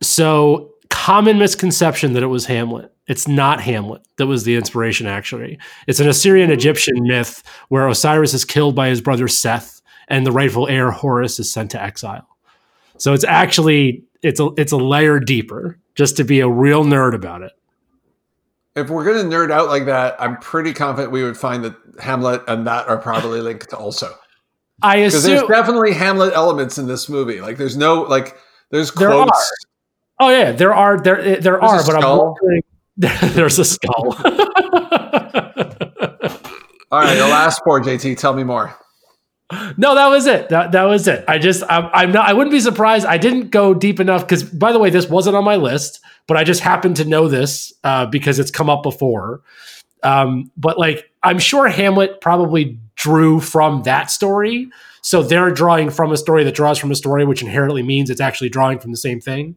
So common misconception that it was Hamlet. It's not Hamlet that was the inspiration. Actually, it's an Assyrian Egyptian myth where Osiris is killed by his brother Seth, and the rightful heir Horus is sent to exile. So it's actually it's a it's a layer deeper, just to be a real nerd about it. If we're gonna nerd out like that, I'm pretty confident we would find that Hamlet and that are probably linked also. I Because there's definitely Hamlet elements in this movie. Like there's no like there's There quotes. Oh yeah, there are there eh, there There's are, but I'm skull. wondering. there's a skull. All right, the last four, JT. Tell me more. No, that was it. That that was it. I just I'm, I'm not. I wouldn't be surprised. I didn't go deep enough because, by the way, this wasn't on my list, but I just happened to know this uh, because it's come up before. Um, but like, I'm sure Hamlet probably drew from that story, so they're drawing from a story that draws from a story, which inherently means it's actually drawing from the same thing.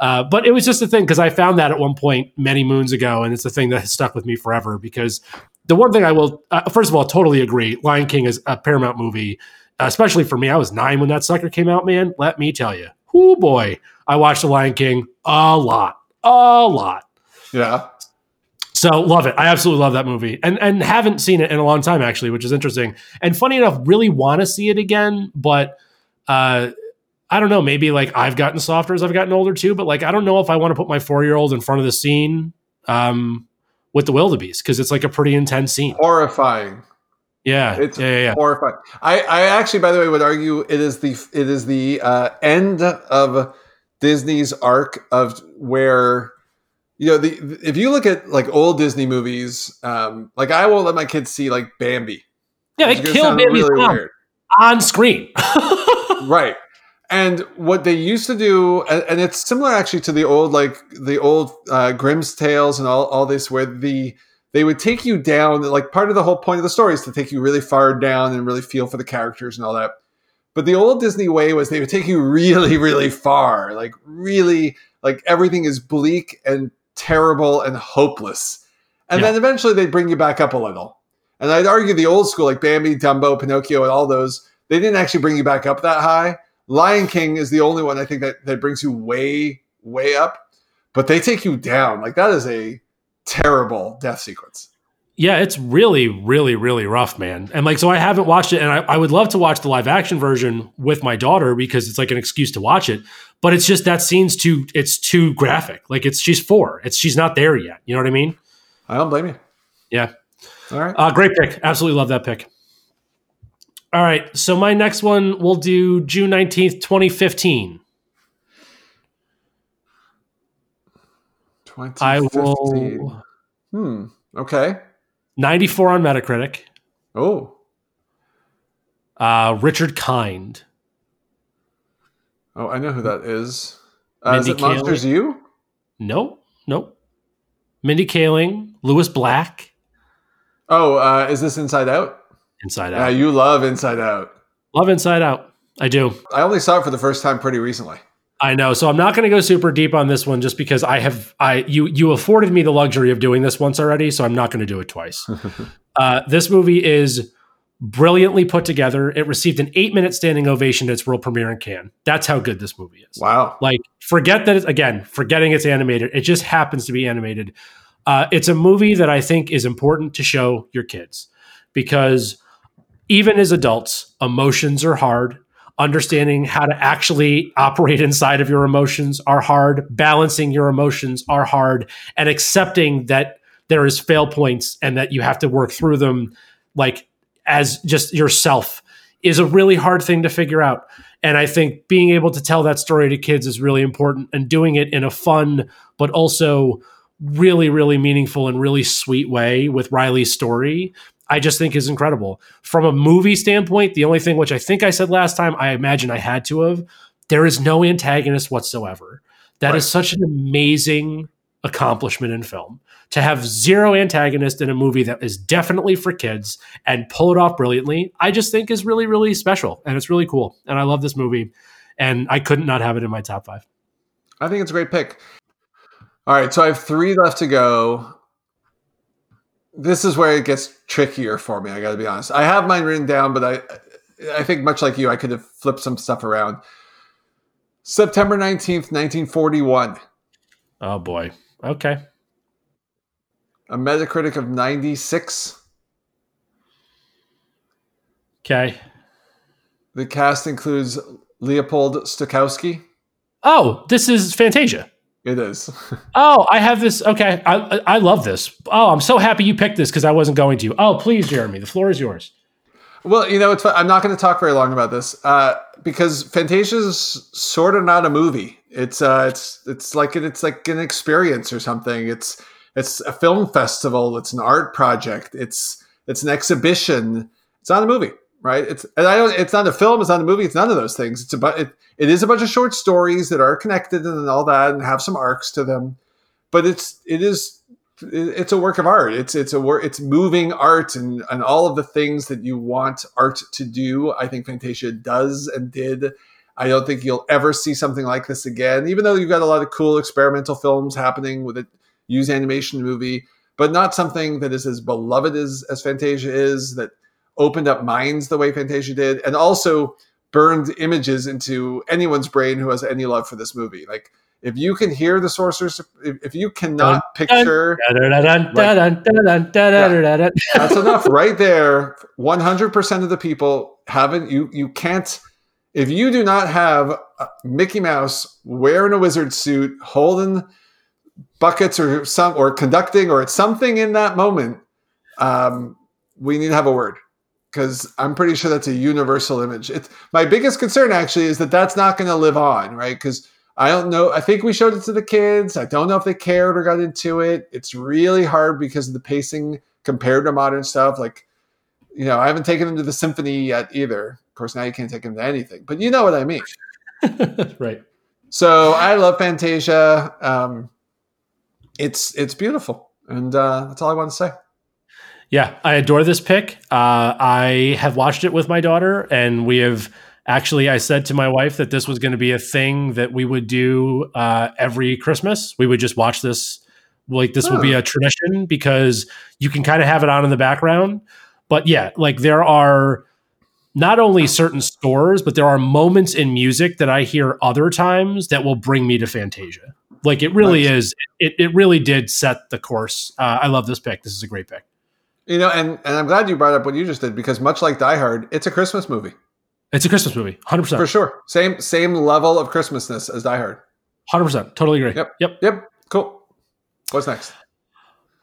Uh, but it was just a thing because I found that at one point many moons ago, and it's a thing that has stuck with me forever because the one thing I will, uh, first of all, totally agree. Lion King is a Paramount movie, especially for me. I was nine when that sucker came out, man. Let me tell you. Oh boy, I watched The Lion King a lot, a lot. Yeah. So love it. I absolutely love that movie, and and haven't seen it in a long time actually, which is interesting. And funny enough, really want to see it again, but uh, I don't know. Maybe like I've gotten softer as I've gotten older too, but like I don't know if I want to put my four year old in front of the scene. Um, with the wildebeest because it's like a pretty intense scene. Horrifying. Yeah, it's yeah, yeah, yeah. horrifying. I, I actually, by the way, would argue it is the it is the uh, end of Disney's arc of where you know the if you look at like old Disney movies, um, like I won't let my kids see like Bambi. Yeah, they kill Bambi's really on screen. right. And what they used to do, and, it's similar actually to the old, like the old uh, Grimm's tales and all, all this, where the they would take you down. Like part of the whole point of the story is to take you really far down and really feel for the characters and all that. But the old Disney way was they would take you really, really far, like really, like everything is bleak and terrible and hopeless. And yeah. then eventually they'd bring you back up a little. And I'd argue the old school, like Bambi, Dumbo, Pinocchio, and all those, they didn't actually bring you back up that high Lion King is the only one I think that, that brings you way, way up, but they take you down. Like that is a terrible death sequence. Yeah, it's really, really, really rough, man. And like, so I haven't watched it, and I, I, would love to watch the live action version with my daughter because it's like an excuse to watch it. But it's just that scene's too, it's too graphic. Like, it's she's four, it's she's not there yet. You know what I mean? I don't blame you. Yeah. All right. Uh, great pick. Absolutely love that pick. All right. So my next one we'll do June 19th, 2015. 2015. I will. Hmm. Okay. 94 on Metacritic. Oh. Uh, Richard Kind. Oh, I know who that is. Uh, is it Monsters U? Nope. Nope. Mindy Kaling, Lewis Black. Oh, uh, is this Inside Out? Inside Out. Yeah, you love Inside Out. Love Inside Out. I do. I only saw it for the first time pretty recently. I know. So I'm not going to go super deep on this one just because I have I you you afforded me the luxury of doing this once already, so I'm not going to do it twice. uh, this movie is brilliantly put together. It received an eight minute standing ovation at its world premiere in Cannes. That's how good this movie is. Wow. Like forget that it's again, forgetting it's animated. It just happens to be animated. Uh, it's a movie that I think is important to show your kids because even as adults, emotions are hard. Understanding how to actually operate inside of your emotions are hard. Balancing your emotions are hard. And accepting that there is fail points and that you have to work through them like as just yourself is a really hard thing to figure out. And I think being able to tell that story to kids is really important and doing it in a fun, but also really, really meaningful and really sweet way with Riley's story I just think is incredible. From a movie standpoint, the only thing which I think I said last time, I imagine I had to have, there is no antagonist whatsoever. That right. is such an amazing accomplishment in film. To have zero antagonist in a movie that is definitely for kids and pull it off brilliantly, I just think is really, really special. And it's really cool. And I love this movie. And I couldn't not have it in my top five. I think it's a great pick. All right. So I have three left to go this is where it gets trickier for me. I got to be honest. I have mine written down, but I, I think much like you, I could have flipped some stuff around. September nineteenth, nineteen forty-one. Oh boy. Okay. A Metacritic of ninety-six. Okay. The cast includes Leopold Stokowski. Oh, this is Fantasia. It is. oh, I have this. Okay, I I love this. Oh, I'm so happy you picked this because I wasn't going to. Oh, please, Jeremy, the floor is yours. Well, you know, it's. I'm not going to talk very long about this uh, because Fantasia is sort of not a movie. It's uh, it's it's like it's like an experience or something. It's it's a film festival. It's an art project. It's it's an exhibition. It's not a movie, right? It's and I don't. It's not a film. It's not a movie. It's none of those things. It's about it. It is a bunch of short stories that are connected and all that, and have some arcs to them. But it's it is it's a work of art. It's it's a work. It's moving art and and all of the things that you want art to do. I think Fantasia does and did. I don't think you'll ever see something like this again. Even though you've got a lot of cool experimental films happening with a use animation movie, but not something that is as beloved as as Fantasia is. That opened up minds the way Fantasia did, and also burned images into anyone's brain who has any love for this movie. Like if you can hear the sorcerer's, if, if you cannot picture, that's enough right there. One hundred percent of the people haven't. You you can't. If you do not have Mickey Mouse wearing a wizard suit, holding buckets or some or conducting or it's something in that moment, um, we need to have a word because I'm pretty sure that's a universal image. It's my biggest concern actually is that that's not going to live on, right? Because I don't know. I think we showed it to the kids. I don't know if they cared or got into it. It's really hard because of the pacing compared to modern stuff. Like, you know, I haven't taken them to the symphony yet either. Of course, now you can't take them to anything, but you know what I mean. right. So I love Fantasia. Um, it's it's beautiful, and uh, that's all I want to say. Yeah, I adore this pick. Uh, I have watched it with my daughter, and we have actually. I said to my wife that this was going to be a thing that we would do uh, every Christmas. We would just watch this. Like this will be a tradition because you can kind of have it on in the background. But yeah, like there are not only certain scores, but there are moments in music that I hear other times that will bring me to Fantasia. Like it really nice. is. It, it really did set the course. Uh, I love this pick. This is a great pick. You know, and and I'm glad you brought up what you just did because much like Die Hard, it's a Christmas movie. It's a Christmas movie, hundred percent for sure. Same same level of Christmasness as Die Hard. Hundred percent, totally agree. Yep, yep, yep. Cool. What's next?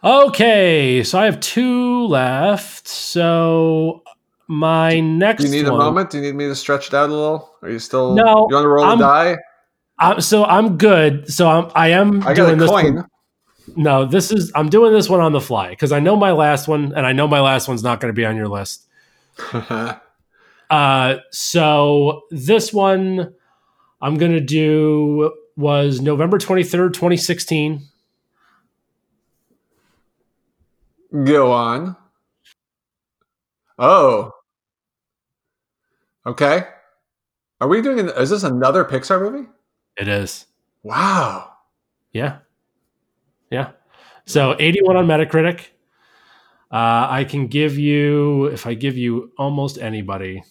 Okay, so I have two left. So my next. Do you need one, a moment? Do you need me to stretch it out a little? Are you still? No. You want to roll I'm, die? I'm, so I'm good. So I'm. I am. I got doing a coin. This no, this is I'm doing this one on the fly because I know my last one, and I know my last one's not going to be on your list. uh, so this one I'm going to do was November 23rd, 2016. Go on. Oh. Okay. Are we doing? An, is this another Pixar movie? It is. Wow. Yeah. Yeah. So 81 on Metacritic. Uh, I can give you, if I give you almost anybody,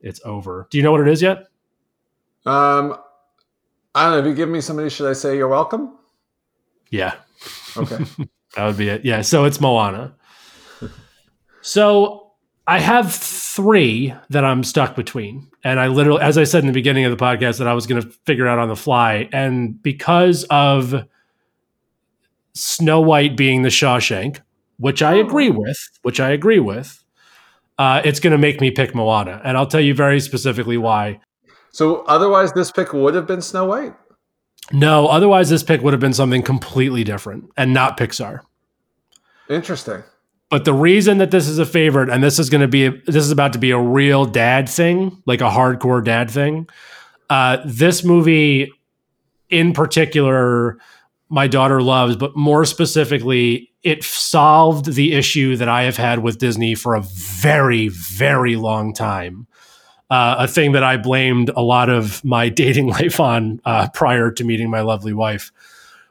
it's over. Do you know what it is yet? Um, I don't know. If you give me somebody, should I say you're welcome? Yeah. Okay. that would be it. Yeah. So it's Moana. so I have three that I'm stuck between. And I literally, as I said in the beginning of the podcast, that I was going to figure out on the fly. And because of Snow White being the Shawshank, which I agree oh. with, which I agree with, uh, it's going to make me pick Moana. And I'll tell you very specifically why. So otherwise, this pick would have been Snow White? No, otherwise, this pick would have been something completely different and not Pixar. Interesting. But the reason that this is a favorite, and this is going to be, a, this is about to be a real dad thing, like a hardcore dad thing. Uh, this movie in particular my daughter loves, but more specifically, it solved the issue that I have had with Disney for a very, very long time. Uh, a thing that I blamed a lot of my dating life on uh, prior to meeting my lovely wife,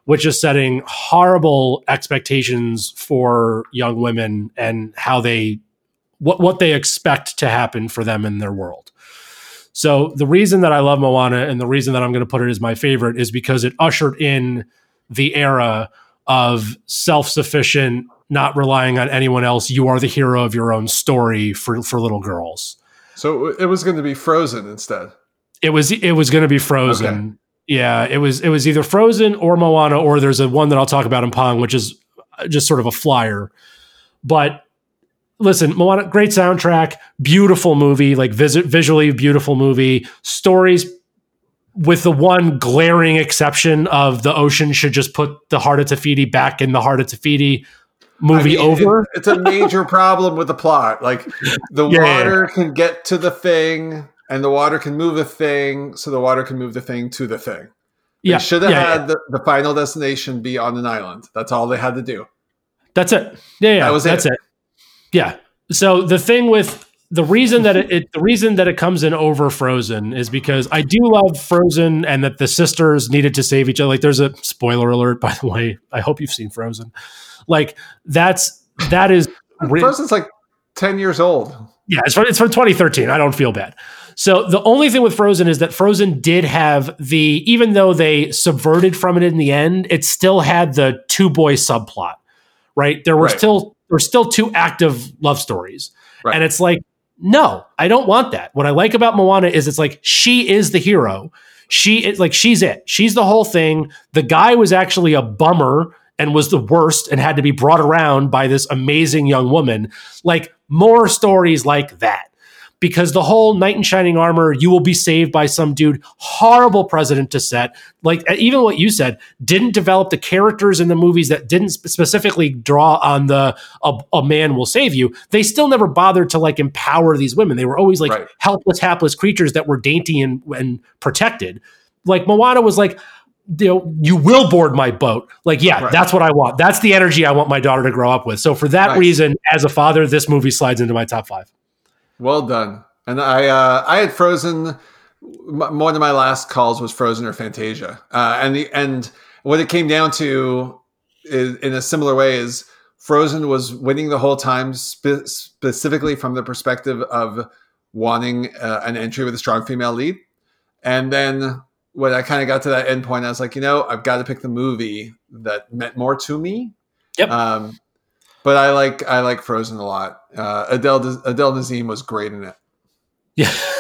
which is setting horrible expectations for young women and how they what what they expect to happen for them in their world. So the reason that I love Moana and the reason that I'm going to put it as my favorite is because it ushered in the era of self-sufficient not relying on anyone else. You are the hero of your own story for for little girls. So it was going to be frozen instead. It was it was going to be frozen. Okay. yeah it was it was either frozen or moana or there's a one that i'll talk about in pong which is uh, just sort of a flyer. But listen moana great soundtrack beautiful movie like visit visually beautiful movie. Stories with the one glaring exception of the ocean should just put the heart of Te Fiti back in the heart of Te Fiti. movie I mean, over. it- it's a major problem with the plot. Like the Yeah, yeah, water can get to the thing, and the water can move the thing, so the water can move the thing to the thing. They yeah, should have yeah. had the, the final destination be on an island. That's all they had to do. That's it. Yeah, yeah, That was that's it. it. Yeah. So the thing with the reason that it, it the reason that it comes in over Frozen is because I do love Frozen and that the sisters needed to save each other. Like there's a spoiler alert, by the way. I hope you've seen Frozen. Like that's that is re- Frozen's like ten years old. yeah, it's from it's from 2013. I don't feel bad. So the only thing with Frozen is that Frozen did have the even though they subverted from it in the end, it still had the two boy subplot. Right? There were Right. still there were still two active love stories. Right. And it's like no, I don't want that. What I like about Moana is it's like she is the hero. She is like she's it. She's the whole thing. The guy was actually a bummer and was the worst and had to be brought around by this amazing young woman. Like more stories like that. Because the whole knight in shining armor, you will be saved by some dude, horrible president to set. Like even what you said, didn't develop the characters in the movies that didn't specifically draw on the a, a man will save you. They still never bothered to like empower these women. They were always like Right. helpless, hapless creatures that were dainty and, and protected. Like Moana was like, you know, you will board my boat. Like, yeah, Right. that's what I want. That's the energy I want my daughter to grow up with. So for that Nice. reason, as a father, this movie slides into my top five. Well done. And I uh, I had Frozen. m- One of my last calls was Frozen or Fantasia, uh, and the and what it came down to, is, in a similar way, is Frozen was winning the whole time, spe- specifically from the perspective of wanting uh, an entry with a strong female lead, and then when I kind of got to that end point, I was like, you know, I've got to pick the movie that meant more to me. Yep. Um, but I like I like Frozen a lot. Uh, Adele Adele Dazeem was great in it. Yeah.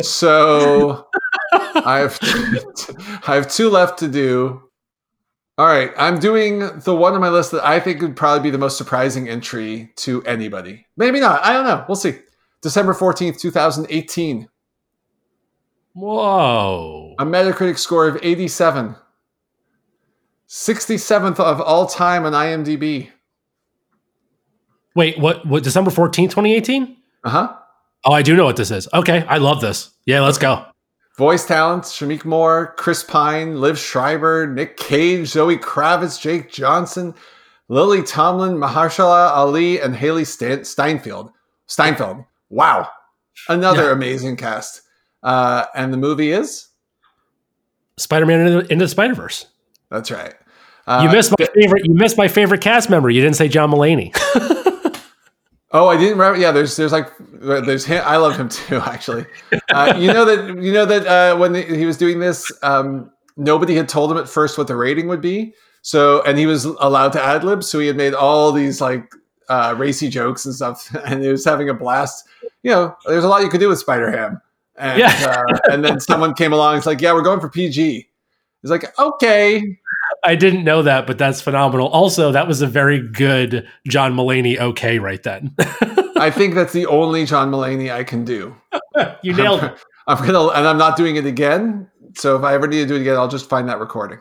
So I have I have two left to do. All right, I'm doing the one on my list that I think would probably be the most surprising entry to anybody. Maybe not. I don't know. We'll see. December 14th, 2018. Whoa. A Metacritic score of 87. 67th of all time on IMDb. Wait, what? What? December fourteenth, 2018? Uh huh. Oh, I do know what this is. Okay. I love this. Yeah, let's go. Voice talents: Shameik Moore, Chris Pine, Liev Schreiber, Nick Cage, Zoe Kravitz, Jake Johnson, Lily Tomlin, Mahershala Ali, and Hailee Stan- Steinfeld. Steinfeld. Wow, another Yeah. amazing cast. Uh, and the movie is Spider Man into, into the Spider Verse. That's right. Uh, You missed my favorite. You missed my favorite cast member. You didn't say John Mulaney. Oh, I didn't remember. Yeah, there's there's like there's him. I love him too. Actually, uh, you know that you know that uh, when he was doing this, um, nobody had told him at first what the rating would be. So, and he was allowed to ad lib. So he had made all these like uh, racy jokes and stuff, and he was having a blast. You know, there's a lot you could do with Spider Ham. And, Yeah. uh, and then someone came along. It's like, yeah, we're going for PG. He's like, okay, I didn't know that, but that's phenomenal. Also, that was a very good John Mulaney. Okay, right then. I think that's the only John Mulaney I can do. you nailed it. I'm gonna, and I'm not doing it again. So if I ever need to do it again, I'll just find that recording.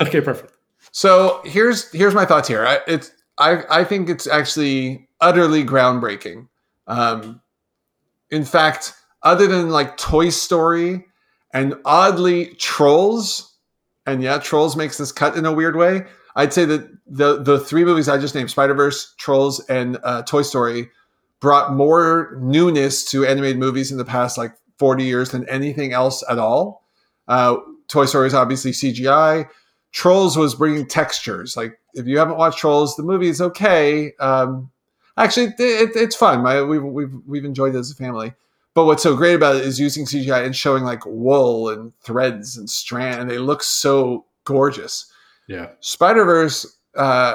Okay, perfect. So here's here's my thoughts here. I, it's I I think it's actually utterly groundbreaking. Um, in fact, other than like Toy Story and oddly Trolls, and yeah, Trolls makes this cut in a weird way. I'd say that the the three movies I just named, Spider Verse, Trolls, and uh, Toy Story, brought more newness to animated movies in the past like 40 years than anything else at all. Uh, Toy Story is obviously CGI. Trolls was bringing textures. Like if you haven't watched Trolls, the movie is okay. Um, actually, it, it, it's fun. My, we've, we've we've enjoyed it as a family. But what's so great about it is using CGI and showing like wool and threads and strand, and they look so gorgeous. Yeah. Spider Verse, uh,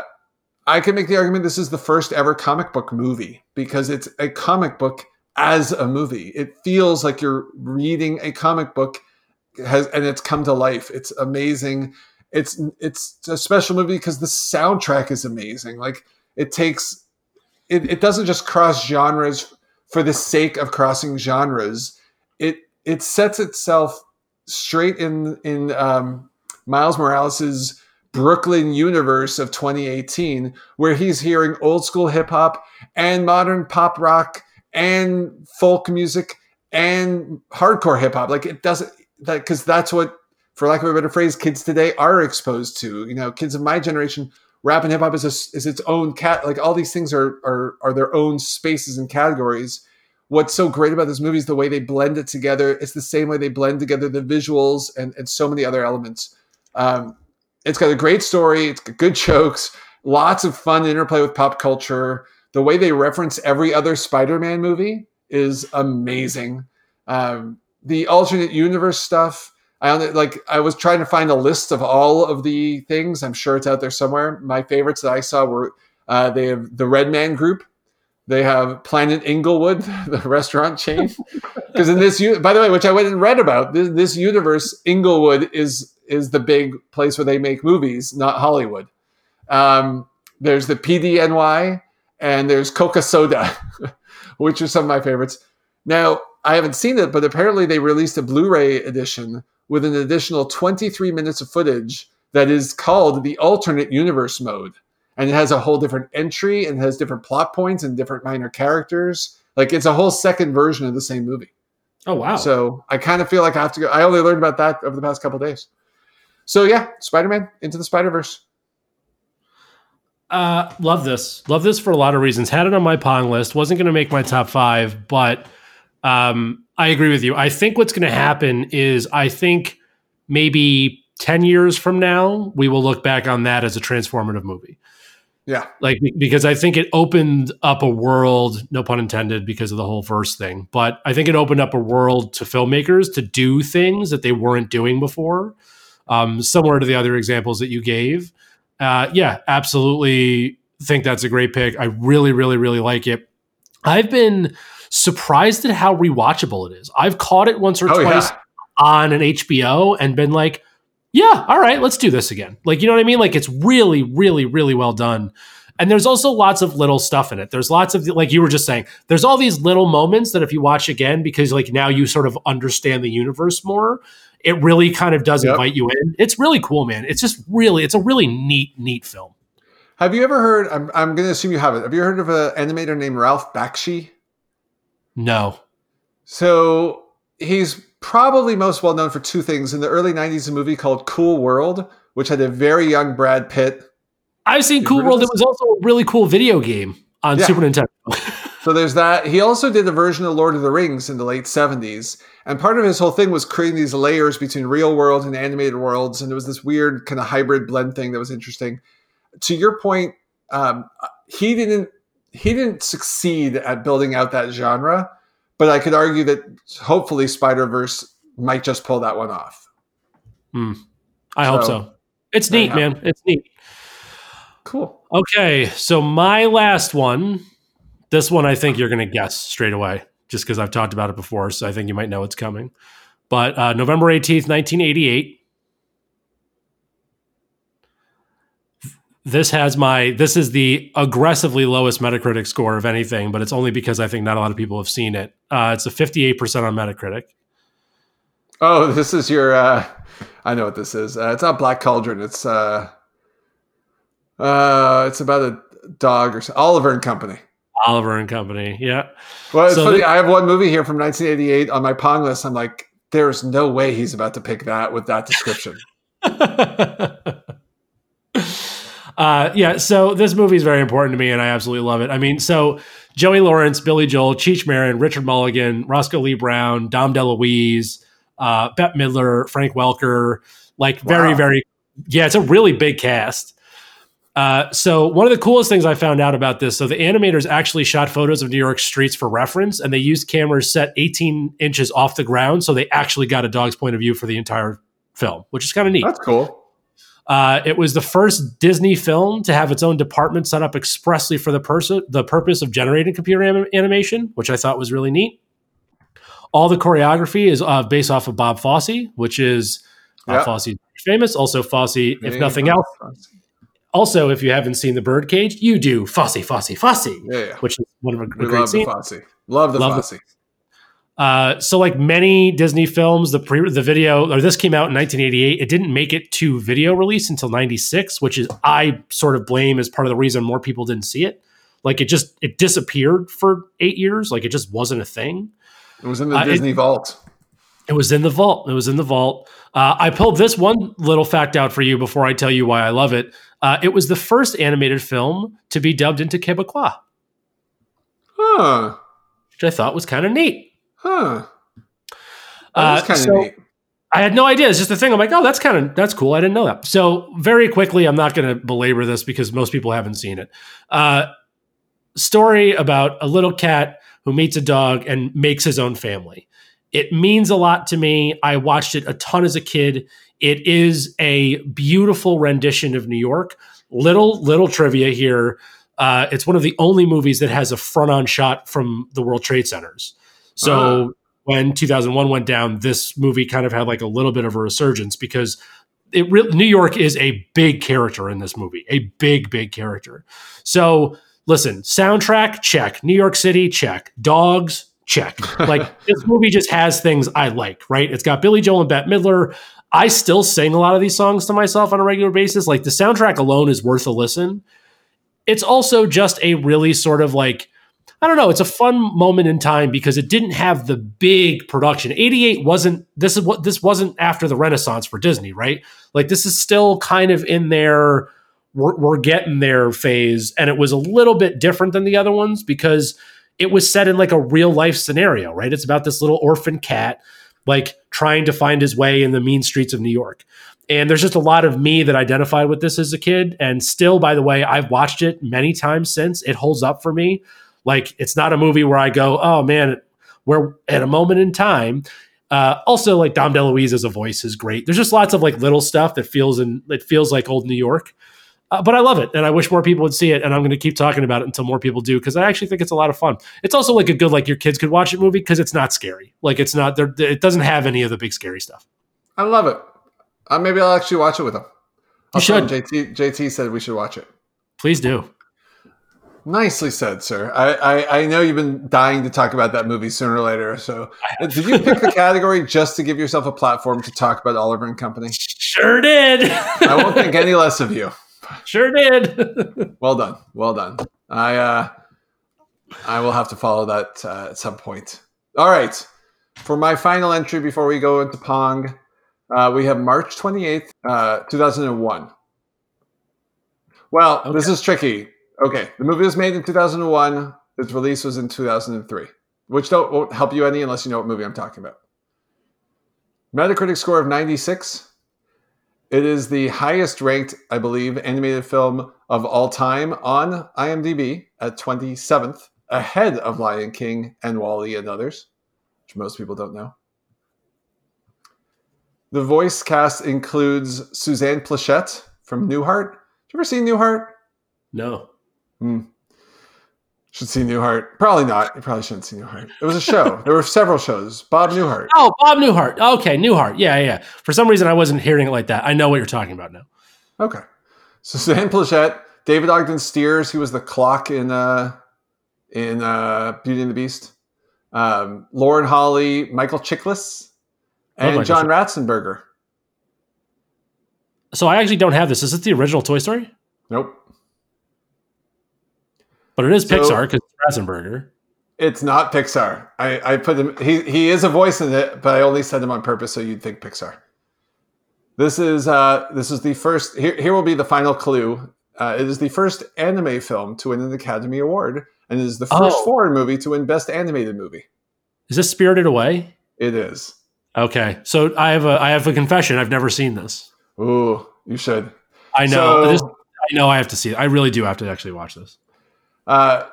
I can make the argument this is the first ever comic book movie because it's a comic book as a movie. It feels like you're reading a comic book, has and it's come to life. It's amazing. It's it's a special movie because the soundtrack is amazing. Like it takes, it, it doesn't just cross genres for the sake of crossing genres. It it sets itself straight in in um, Miles Morales's Brooklyn universe of 2018, where he's hearing old school hip hop and modern pop rock and folk music and hardcore hip hop. Like it doesn't that because that's what, for lack of a better phrase, kids today are exposed to. You know, kids of my generation, rap and hip hop is a, is its own cat. Like all these things are are are their own spaces and categories. What's so great about this movie is the way they blend it together. It's the same way they blend together the visuals and, and so many other elements. Um, it's got a great story. It's got good jokes, lots of fun interplay with pop culture. The way they reference every other Spider-Man movie is amazing. Um, the alternate universe stuff. I only like. I was trying to find a list of all of the things. I'm sure it's out there somewhere. My favorites that I saw were uh, they have the Red Man Group. They have Planet Inglewood, the restaurant chain. Because in this, by the way, which I went and read about, this, this universe, Inglewood is is the big place where they make movies, not Hollywood. Um, there's the PDNY and there's Coca Soda, which are some of my favorites. Now, I haven't seen it, but apparently they released a Blu ray edition with an additional 23 minutes of footage that is called the alternate universe mode. And it has a whole different entry and has different plot points and different minor characters. Like it's a whole second version of the same movie. Oh wow! So I kind of feel like I have to go. I only learned about that over the past couple days. So yeah, Spider Man into the Spider Verse. Uh, love this. Love this for a lot of reasons. Had it on my pong list. Wasn't going to make my top five, but um, I agree with you. I think what's going to happen is I think maybe 10 years from now, we will look back on that as a transformative movie. Yeah. Like, because I think it opened up a world, no pun intended, because of the whole verse thing, but I think it opened up a world to filmmakers to do things that they weren't doing before um, similar to the other examples that you gave. Uh, yeah, absolutely think that's a great pick. I really, really, really like it. I've been surprised at how rewatchable it is. I've caught it once or oh, twice yeah. on an HBO and been like, yeah, all right, let's do this again. Like, you know what I mean? Like, it's really, really, really well done. And there's also lots of little stuff in it. There's lots of, like you were just saying, there's all these little moments that if you watch again, because like now you sort of understand the universe more, it really kind of does yep. invite you in. It's really cool, man. It's just really, it's a really neat, neat film. Have you ever heard? I'm, I'm going to assume you haven't. Have you heard of an animator named Ralph Bakshi? No. So he's probably most well known for two things. In the early 90s, a movie called Cool World, which had a very young Brad Pitt. I've seen Cool World. It was also a really cool video game on yeah. Super Nintendo. so there's that. He also did a version of Lord of the Rings in the late 70s. And part of his whole thing was creating these layers between real world and animated worlds. And it was this weird kind of hybrid blend thing that was interesting. To your point, um, he didn't he didn't succeed at building out that genre, but I could argue that hopefully Spider Verse might just pull that one off. Hmm. I so, hope so. It's neat, man. It's neat. Cool. Okay, so my last one. This one I think you're going to guess straight away just because I've talked about it before, so I think you might know it's coming. But uh, November 18th, 1988. This has my this is the aggressively lowest Metacritic score of anything, but it's only because I think not a lot of people have seen it. Uh, it's a 58% on Metacritic. Oh, this is your uh I know what this is. Uh, it's not Black Cauldron. It's uh uh it's about a dog or something. Oliver and Company. Oliver and Company. Yeah. Well, it's so funny. I have one movie here from 1988 on my Pong list. I'm like, there's no way he's about to pick that with that description. uh, yeah. So this movie is very important to me, and I absolutely love it. I mean, so Joey Lawrence, Billy Joel, Cheech Marin, Richard Mulligan, Roscoe Lee Browne, Dom DeLuise, uh, Bette Midler, Frank Welker. Like very, wow. very. Yeah, it's a really big cast. Uh, so one of the coolest things I found out about this, so the animators actually shot photos of New York streets for reference, and they used cameras set 18 inches off the ground, so they actually got a dog's point of view for the entire film, which is kind of neat. That's cool. Uh, it was the first Disney film to have its own department set up expressly for the pers- the purpose of generating computer anim- animation, which I thought was really neat. All the choreography is uh, based off of Bob Fosse, which is Bob yep. Fosse famous. Also, Fosse, if nothing else, also, if you haven't seen the Birdcage, you do Fosse, Fosse, Fosse, yeah, yeah. which is one of a, we great love scene. the Fosse. Love the love Fosse. The, Uh, so like many Disney films, the pre the video or this came out in 1988. It didn't make it to video release until 96, which is I sort of blame as part of the reason more people didn't see it. Like it just it disappeared for eight years. Like it just wasn't a thing. It was in the Uh, it- Disney vault. It was in the vault. It was in the vault. Uh, I pulled this one little fact out for you before I tell you why I love it. Uh, it was the first animated film to be dubbed into Quebecois, Huh. which I thought was kind of neat. Huh. Uh, That's kind of so- neat. I had no idea. It's just a thing. I'm like, oh, that's kind of that's cool. I didn't know that. So very quickly, I'm not going to belabor this because most people haven't seen it. Uh, story about a little cat who meets a dog and makes his own family. It means a lot to me. I watched it a ton as a kid. It is a beautiful rendition of New York. Little little trivia here. Uh, it's one of the only movies that has a front-on shot from the World Trade Centers. So ah. when 2001 went down, this movie kind of had like a little bit of a resurgence because it re- New York is a big character in this movie, a big, big character. So listen, soundtrack, check. New York City, check. Dogs, check. Like this movie just has things I like, right? It's got Billy Joel and Bette Midler. I still sing a lot of these songs to myself on a regular basis. Like the soundtrack alone is worth a listen. It's also just a really sort of like, I don't know, it's a fun moment in time because it didn't have the big production. 88 wasn't this is what this wasn't after the Renaissance for Disney, right? Like this is still kind of in their we're, we're getting there phase and it was a little bit different than the other ones because it was set in like a real life scenario, right? It's about this little orphan cat like trying to find his way in the mean streets of New York. And there's just a lot of me that identified with this as a kid. And still, by the way, I've watched it many times since. It holds up for me. Like it's not a movie where I go, oh man, we're at a moment in time. Uh, also, like Dom DeLuise as a voice is great. There's just lots of like little stuff that feels in it feels like old New York. Uh, but I love it, and I wish more people would see it. And I'm going to keep talking about it until more people do because I actually think it's a lot of fun. It's also like a good like your kids could watch it movie because it's not scary. Like it's not there. It doesn't have any of the big scary stuff. I love it. Uh, maybe I'll actually watch it with them. I'll You should. JT, JT said we should watch it. Please do. Nicely said, sir. I, I, I know you've been dying to talk about that movie sooner or later. So, did you pick the category just to give yourself a platform to talk about Oliver and Company? Sure did. I won't think any less of you. sure did. Well done. Well done. I uh, I will have to follow that uh, at some point. All right. For my final entry before we go into Pong, uh, we have March 28th, uh, 2001. Well, this is tricky. Okay. The movie was made in 2001. Its release was in 2003, which don't, won't help you any unless you know what movie I'm talking about. Metacritic score of 96. It is the highest ranked, I believe, animated film of all time on IMDb at 27th, ahead of Lion King and WALL-E and others, which most people don't know. The voice cast includes Suzanne Pleshette from Newhart. You ever see Newhart? no. Should see Newhart. Probably not. You probably shouldn't see Newhart. It was a show. there were several shows. Bob Newhart. Oh, Bob Newhart. Okay, Newhart. Yeah, yeah. For some reason, I wasn't hearing it like that. I know what you're talking about now. Okay. So Suzanne Pleshette, David Ogden Stiers, he was the clock in uh in uh Beauty and the Beast. Um, Lauren Holly, Michael Chiklis, and Michael John Ratzenberger. So I actually don't have this. Is it the original Toy Story? Nope. But it is So- Pixar because it's Ratzenberger. It's not Pixar. I, I put him he he is a voice in it, but I only said him on purpose so you'd think Pixar. This is uh this is the first here here will be the final clue. Uh, it is the first anime film to win an Academy Award, and it is the first Oh. foreign movie to win Best Animated Movie. Is this Spirited Away? It is. Okay, so I have a I have a confession. I've never seen this. Ooh, you should. I know. So- this, I know. I have to see it. I really do have to actually watch this. Uh,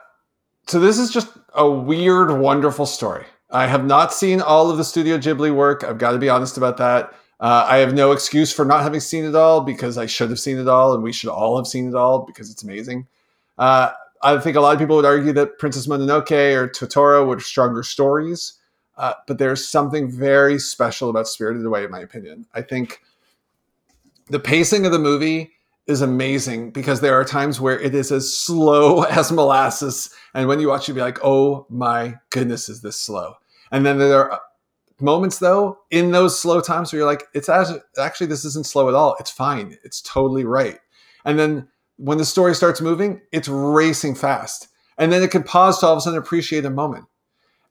so this is just a weird, wonderful story. I have not seen all of the Studio Ghibli work. I've got to be honest about that. Uh, I have no excuse for not having seen it all because I should have seen it all, and we should all have seen it all because it's amazing. Uh, I think a lot of people would argue that Princess Mononoke or Totoro were stronger stories, uh, but there's something very special about Spirited Away, in my opinion. I think the pacing of the movie is amazing because there are times where it is as slow as molasses, and when you watch, you'll be like, "Oh my goodness, is this slow?" And then there are uh, moments though in those slow times where you're like, it's actually this isn't slow at all. It's fine. It's totally right. And then when the story starts moving, it's racing fast. And then it can pause to all of a sudden appreciate a moment.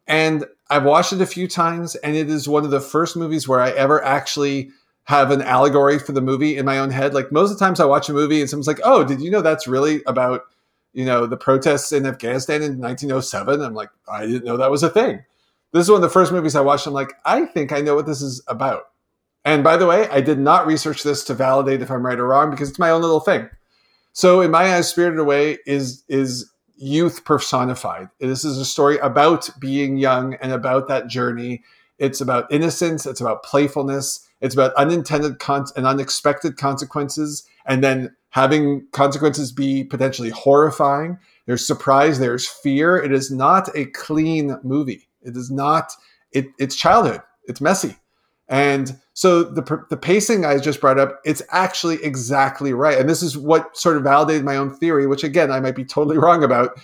And I've watched it a few times, and it is one of the first movies where I ever actually have an allegory for the movie in my own head. Like most of the times I watch a movie and someone's like, "Oh, did you know that's really about you know the protests in Afghanistan in 1907?" I'm like, "I didn't know that was a thing." This is one of the first movies I watched. I'm like, I think I know what this is about. And by the way, I did not research this to validate if I'm right or wrong because it's my own little thing. So in my eyes, Spirited Away is is youth personified. This is a story about being young and about that journey. It's about innocence. It's about playfulness. It's about unintended con- and unexpected consequences, and then having consequences be potentially horrifying. There's surprise. There's fear. It is not a clean movie. It is not. It, it's childhood. It's messy. And so the, the pacing I just brought up, it's actually exactly right. And this is what sort of validated my own theory, which again, I might be totally wrong about.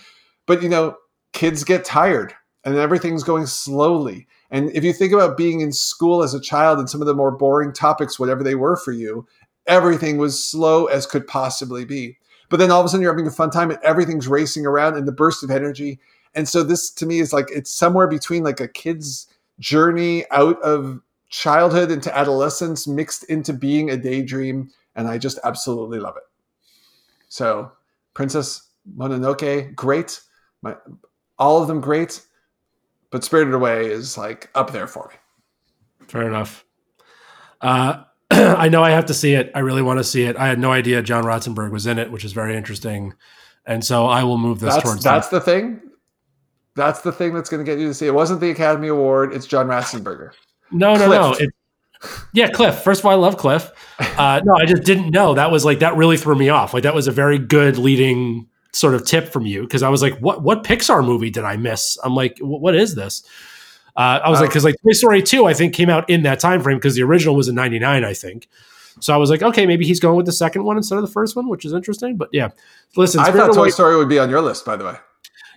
But, you know, kids get tired and everything's going slowly. And if you think about being in school as a child and some of the more boring topics, whatever they were for you, everything was slow as could possibly be. But then all of a sudden you're having a fun time and everything's racing around and the burst of energy. And so this to me is like it's somewhere between like a kid's journey out of childhood into adolescence mixed into being a daydream and i just absolutely love it so princess mononoke great My, all of them great but spirited away is like up there for me fair enough uh, i know i have to see it i really want to see it i had no idea john ratzenberg was in it which is very interesting and so i will move this that's, towards that's the thing that's the thing that's going to get you to see it wasn't the academy award it's john ratzenberger no, no, Cliff. no. It, yeah, Cliff. First of all, I love Cliff. Uh, no, I just didn't know. That was like that really threw me off. Like that was a very good leading sort of tip from you because I was like, what what Pixar movie did I miss? I'm like, what is this? Uh, I was like, because like Toy Story two, I think came out in that time frame because the original was in '99, I think. So I was like, okay, maybe he's going with the second one instead of the first one, which is interesting. But yeah, listen, I thought Toy Story would be on your list, by the way.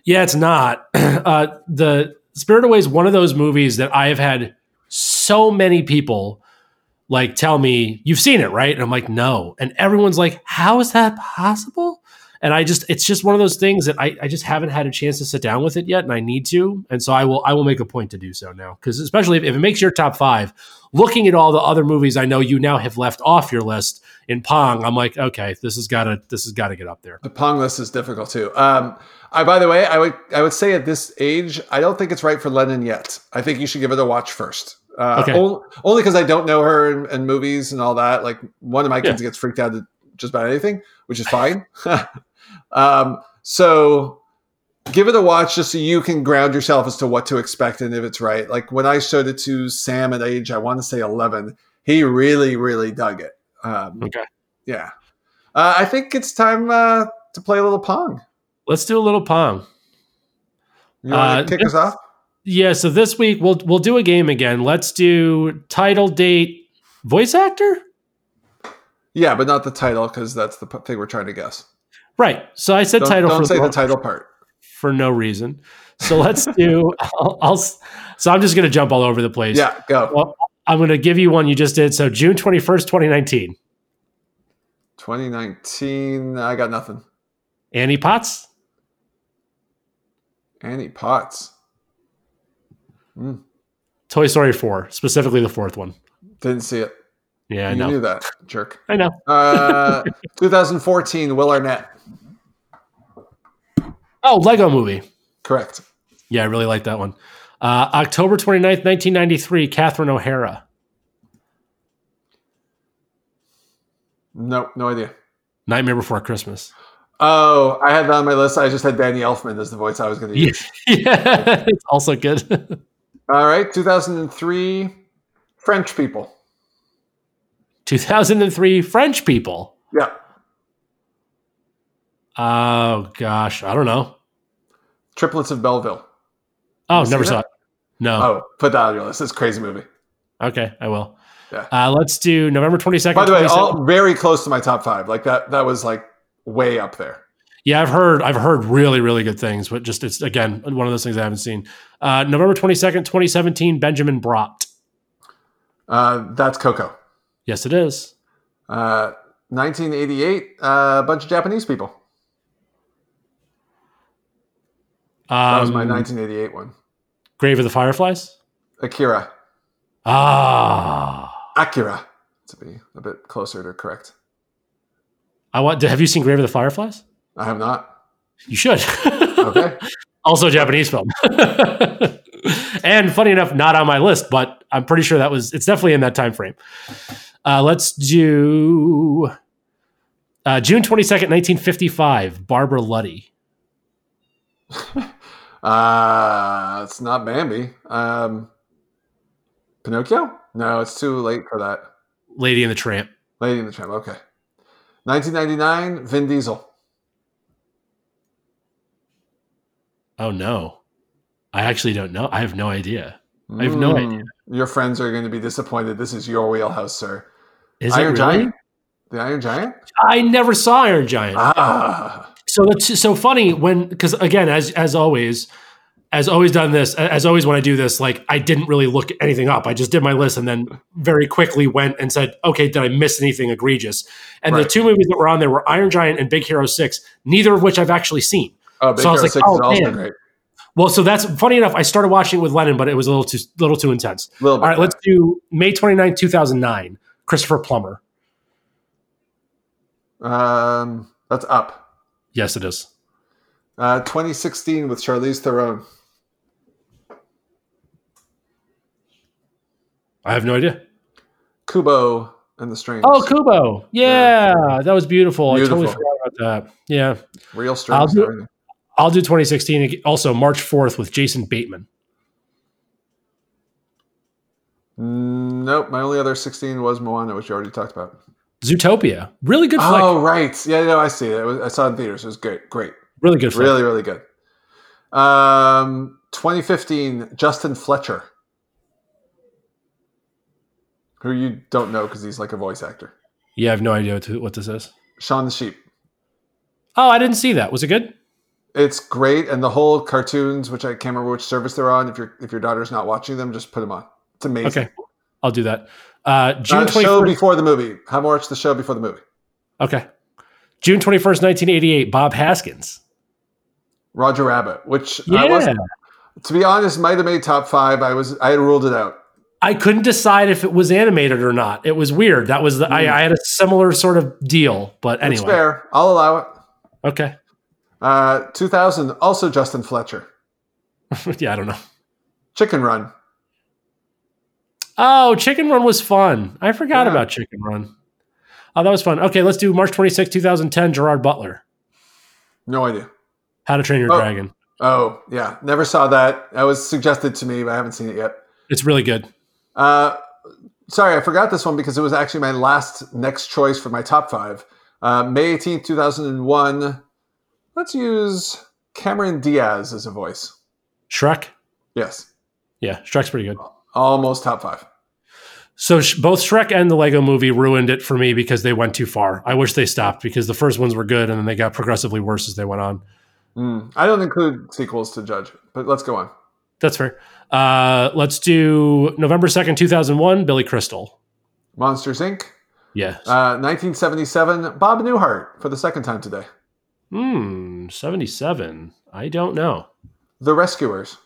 Yeah, it's not. Uh, the Spirit Away is one of those movies that I have had so many people like tell me you've seen it right and i'm like no and everyone's like how is that possible and i just it's just one of those things that I, I just haven't had a chance to sit down with it yet and i need to and so i will i will make a point to do so now because especially if, if, it makes your top five looking at all the other movies i know you now have left off your list in pong i'm like okay this has got to this has got to get up there the pong list is difficult too um I, by the way, I would I would say at this age, I don't think it's right for Lennon yet. I think you should give it a watch first. Uh, okay. Only because I don't know her in, in, movies and all that. Like one of my kids yeah. gets freaked out at just about anything, which is fine. um, so give it a watch just so you can ground yourself as to what to expect and if it's right. Like when I showed it to Sam at age, I want to say 11, he really, really dug it. Um, okay. Yeah. Uh, I think it's time uh, to play a little Pong. Let's do a little Pong. You want to uh, kick us off? Yeah, so this week we'll we'll do a game again. Let's do title, date, voice actor. Yeah, but not the title because that's the thing we're trying to guess. Right. So I said don't, title. Don't for say the, the title part for no reason. So let's do. I'll, I'll, So I'm just going to jump all over the place. Yeah, go. Well, I'm going to give you one you just did. So June 21st, 2019. 2019. I got nothing. Annie Potts. Annie Potts. Mm. Toy Story 4, specifically the fourth one. Didn't see it. Yeah, I you know. knew that, jerk. I know. uh, 2014, Will Arnett. Oh, Lego movie. Correct. Yeah, I really like that one. Uh, October 29th, 1993, Catherine O'Hara. No, no idea. Nightmare Before Christmas. Oh, I had that on my list. I just had Danny Elfman as the voice I was going to use. yeah, it's also good. All right, 2003, French people. 2003, French people. Yeah. Oh gosh, I don't know. Triplets of Belleville. Oh, never saw it. No. Oh, put that on your list. It's a crazy movie. Okay, I will. Yeah. Uh, let's do November 22nd. By the way, all very close to my top five. Like that. That was like way up there. Yeah, I've heard I've heard really really good things, but just it's again one of those things I haven't seen. Uh, November twenty second, twenty seventeen. Benjamin Bratt. Uh, that's Coco. Yes, it is. Uh, 1988, uh, a bunch of Japanese people. Um, That was my 1988 one. Grave of the Fireflies. Akira. Ah, Akira, to be a bit closer to correct. I want. Have you seen Grave of the Fireflies? I have not. You should. Okay. also a Japanese film. and funny enough, not on my list, but I'm pretty sure that was it's definitely in that time frame. Uh, let's do uh, June 22nd, 1955, Barbara Luddy. Uh, it's not Bambi. Um, Pinocchio? No, it's too late for that. Lady and the Tramp. Lady in the Tramp. Okay. 1999, Vin Diesel. Oh no. I actually don't know. I have no idea. I have no Mm, idea. Your friends are going to be disappointed. This is your wheelhouse, sir. Is Iron it really? Giant? The Iron Giant? I never saw Iron Giant. Ah. So that's so funny when because again as as always as always done this as always when i do this like i didn't really look anything up. I just did my list and then very quickly went and said okay did i miss anything egregious? And the two movies that were on there were iron giant and big hero 6 neither of which i've actually seen. Oh, Big So I was like, 6 oh, man. great. well so that's funny enough i started watching it with lennon but it was a little too little too intense. Little all right let's do may 29 2009 christopher plummer. Um, that's up. Yes it is Uh, 2016 with Charlize Theron. i have no idea Kubo and the Strings. oh kubo yeah, that was beautiful, i totally Beautiful. forgot about that yeah Real I'll do- I'll do 2016. Also, March 4th with Jason Bateman. Nope. My only other 16 was Moana, which you already talked about. Zootopia. Really good flick. Oh, right. Yeah, no, I see it. was, I saw it in theaters. It was great. Great. really good flick. Really, really good. Um, 2015, Justin Fletcher. Who you don't know because he's like a voice actor. Yeah, I have no idea what, to, what this is. Shaun the Sheep. Oh, I didn't see that. Was it good? It's great, and the whole cartoons, which I can't remember which service they're on. If your if your daughter's not watching them, just put them on. It's amazing. Okay. I'll do that. Uh, June Uh, show 21st. before the movie. How much the show before the movie. Okay. June 21st, 1988. Bob Hoskins. Roger Rabbit, which Yeah. I was, to be honest, might have made top five. I was I had ruled it out. I couldn't decide if it was animated or not. It was weird. That was the, I, I had a similar sort of deal, but Hmm. It's anyway. fair. I'll allow it. Okay. Uh, 2000, also Justin Fletcher. yeah, I don't know. Chicken Run. Oh, Chicken Run was fun. I forgot Yeah. about Chicken Run. Oh, that was fun. Okay, let's do March 26, 2010, Gerard Butler. No idea. How to Train Your Oh. Dragon. Oh yeah, never saw that. That was suggested to me, but I haven't seen it yet. It's really good. Uh, sorry, I forgot this one because it was actually my last next choice for my top five. Uh, May 18th, 2001. Let's use Cameron Diaz as a voice. Shrek. Yes, Yeah, Shrek's pretty good. almost top five. So sh- both Shrek and the Lego movie ruined it for me because they went too far. I wish they stopped because the first ones were good and then they got progressively worse as they went on. Mm, I don't include sequels to judge, but let's go on. That's fair. Uh, let's do November 2nd, 2001, Billy Crystal. Monsters Inc. Yes. Uh, 1977, Bob Newhart for the second time today. Hmm, 77. I don't know. The Rescuers.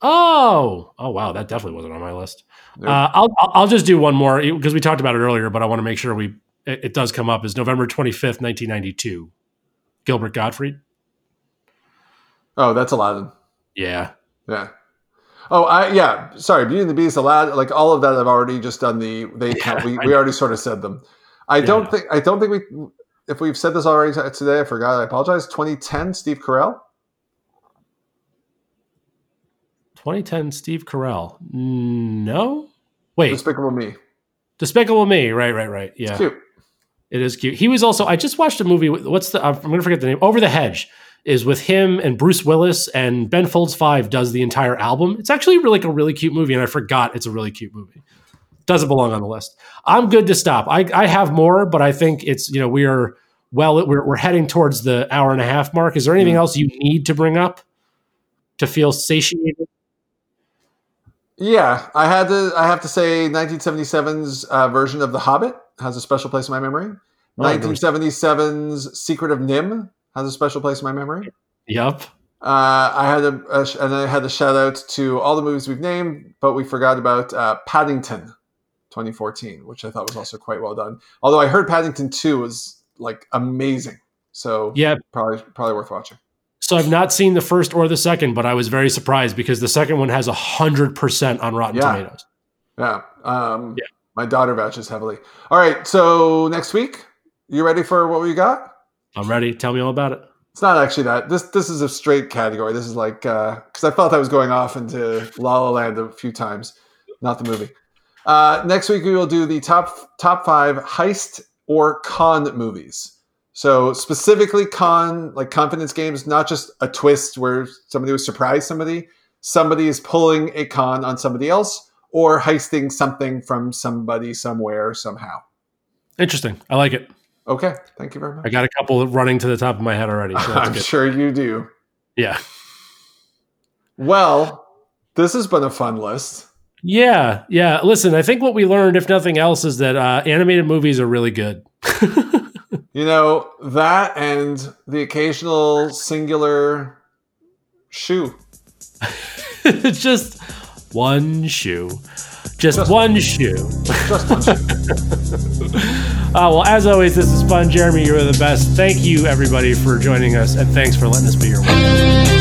Oh, oh wow, that definitely wasn't on my list. Nope. Uh, I'll I'll just do one more because we talked about it earlier, but I want to make sure we it, it does come up. Is November twenty fifth, nineteen ninety two, Gilbert Gottfried. Oh, that's Aladdin. Yeah, Yeah. Oh, I yeah. Sorry, Beauty and the Beast, Aladdin, like all of that. I've already just done the. They count. We, we already sort of said them. I don't think. I don't think we. If we've said this already today, I forgot. I apologize. 2010, Steve Carell. Twenty ten, Steve Carell. No, wait, Despicable Me. Despicable Me. Right, right, right. Yeah, it's Cute. it is cute. He was also. I just watched a movie. with- What's the? I'm going to forget the name. Over the Hedge is with him and Bruce Willis and Ben Folds Five does the entire album. It's actually really like a really cute movie, and I forgot it's a really cute movie. Doesn't belong on the list. I'm good to stop. I, I have more, but I think it's you know we are well, we're we're heading towards the hour and a half mark. Is there anything Mm. else you need to bring up to feel satiated? Yeah, I had to. I have to say, 1977's uh, version of The Hobbit has a special place in my memory. Oh, I've 1977's Secret of NIMH has a special place in my memory. Yep. Uh, I had a, a and I had a shout out to all the movies we've named, but we forgot about uh, Paddington, 2014, which I thought was also quite well done. Although I heard Paddington 2 was like amazing, so Yeah. probably probably worth watching. So I've not seen the first or the second, but I was very surprised because the second one has a hundred percent on Rotten Yeah. Tomatoes. Yeah, um, Yeah. my daughter vouches heavily. All right, so next week, you ready for what we got? I'm ready. Tell me all about it. It's not actually that. This this is a straight category. This is like because I felt I was going off into La La Land a few times, not the movie. Uh, next week we will do the top top five heist or con movies. So specifically con like confidence games, not just a twist where somebody was surprise somebody. Somebody is pulling a con on somebody else or heisting something from somebody somewhere somehow. Interesting. I like it. Okay, thank you very much. I got a couple running to the top of my head already. So I'm good. sure you do. Yeah. Well, this has been a fun list. Yeah. Yeah. Listen, I think what we learned, if nothing else, is that uh, animated movies are really good. You know, that and the occasional singular shoe. it's just one shoe. Just, Just one shoe. Just one shoe. Uh, well, as always, this is fun. Jeremy, you're the best. Thank you, everybody, for joining us, and thanks for letting us be your one.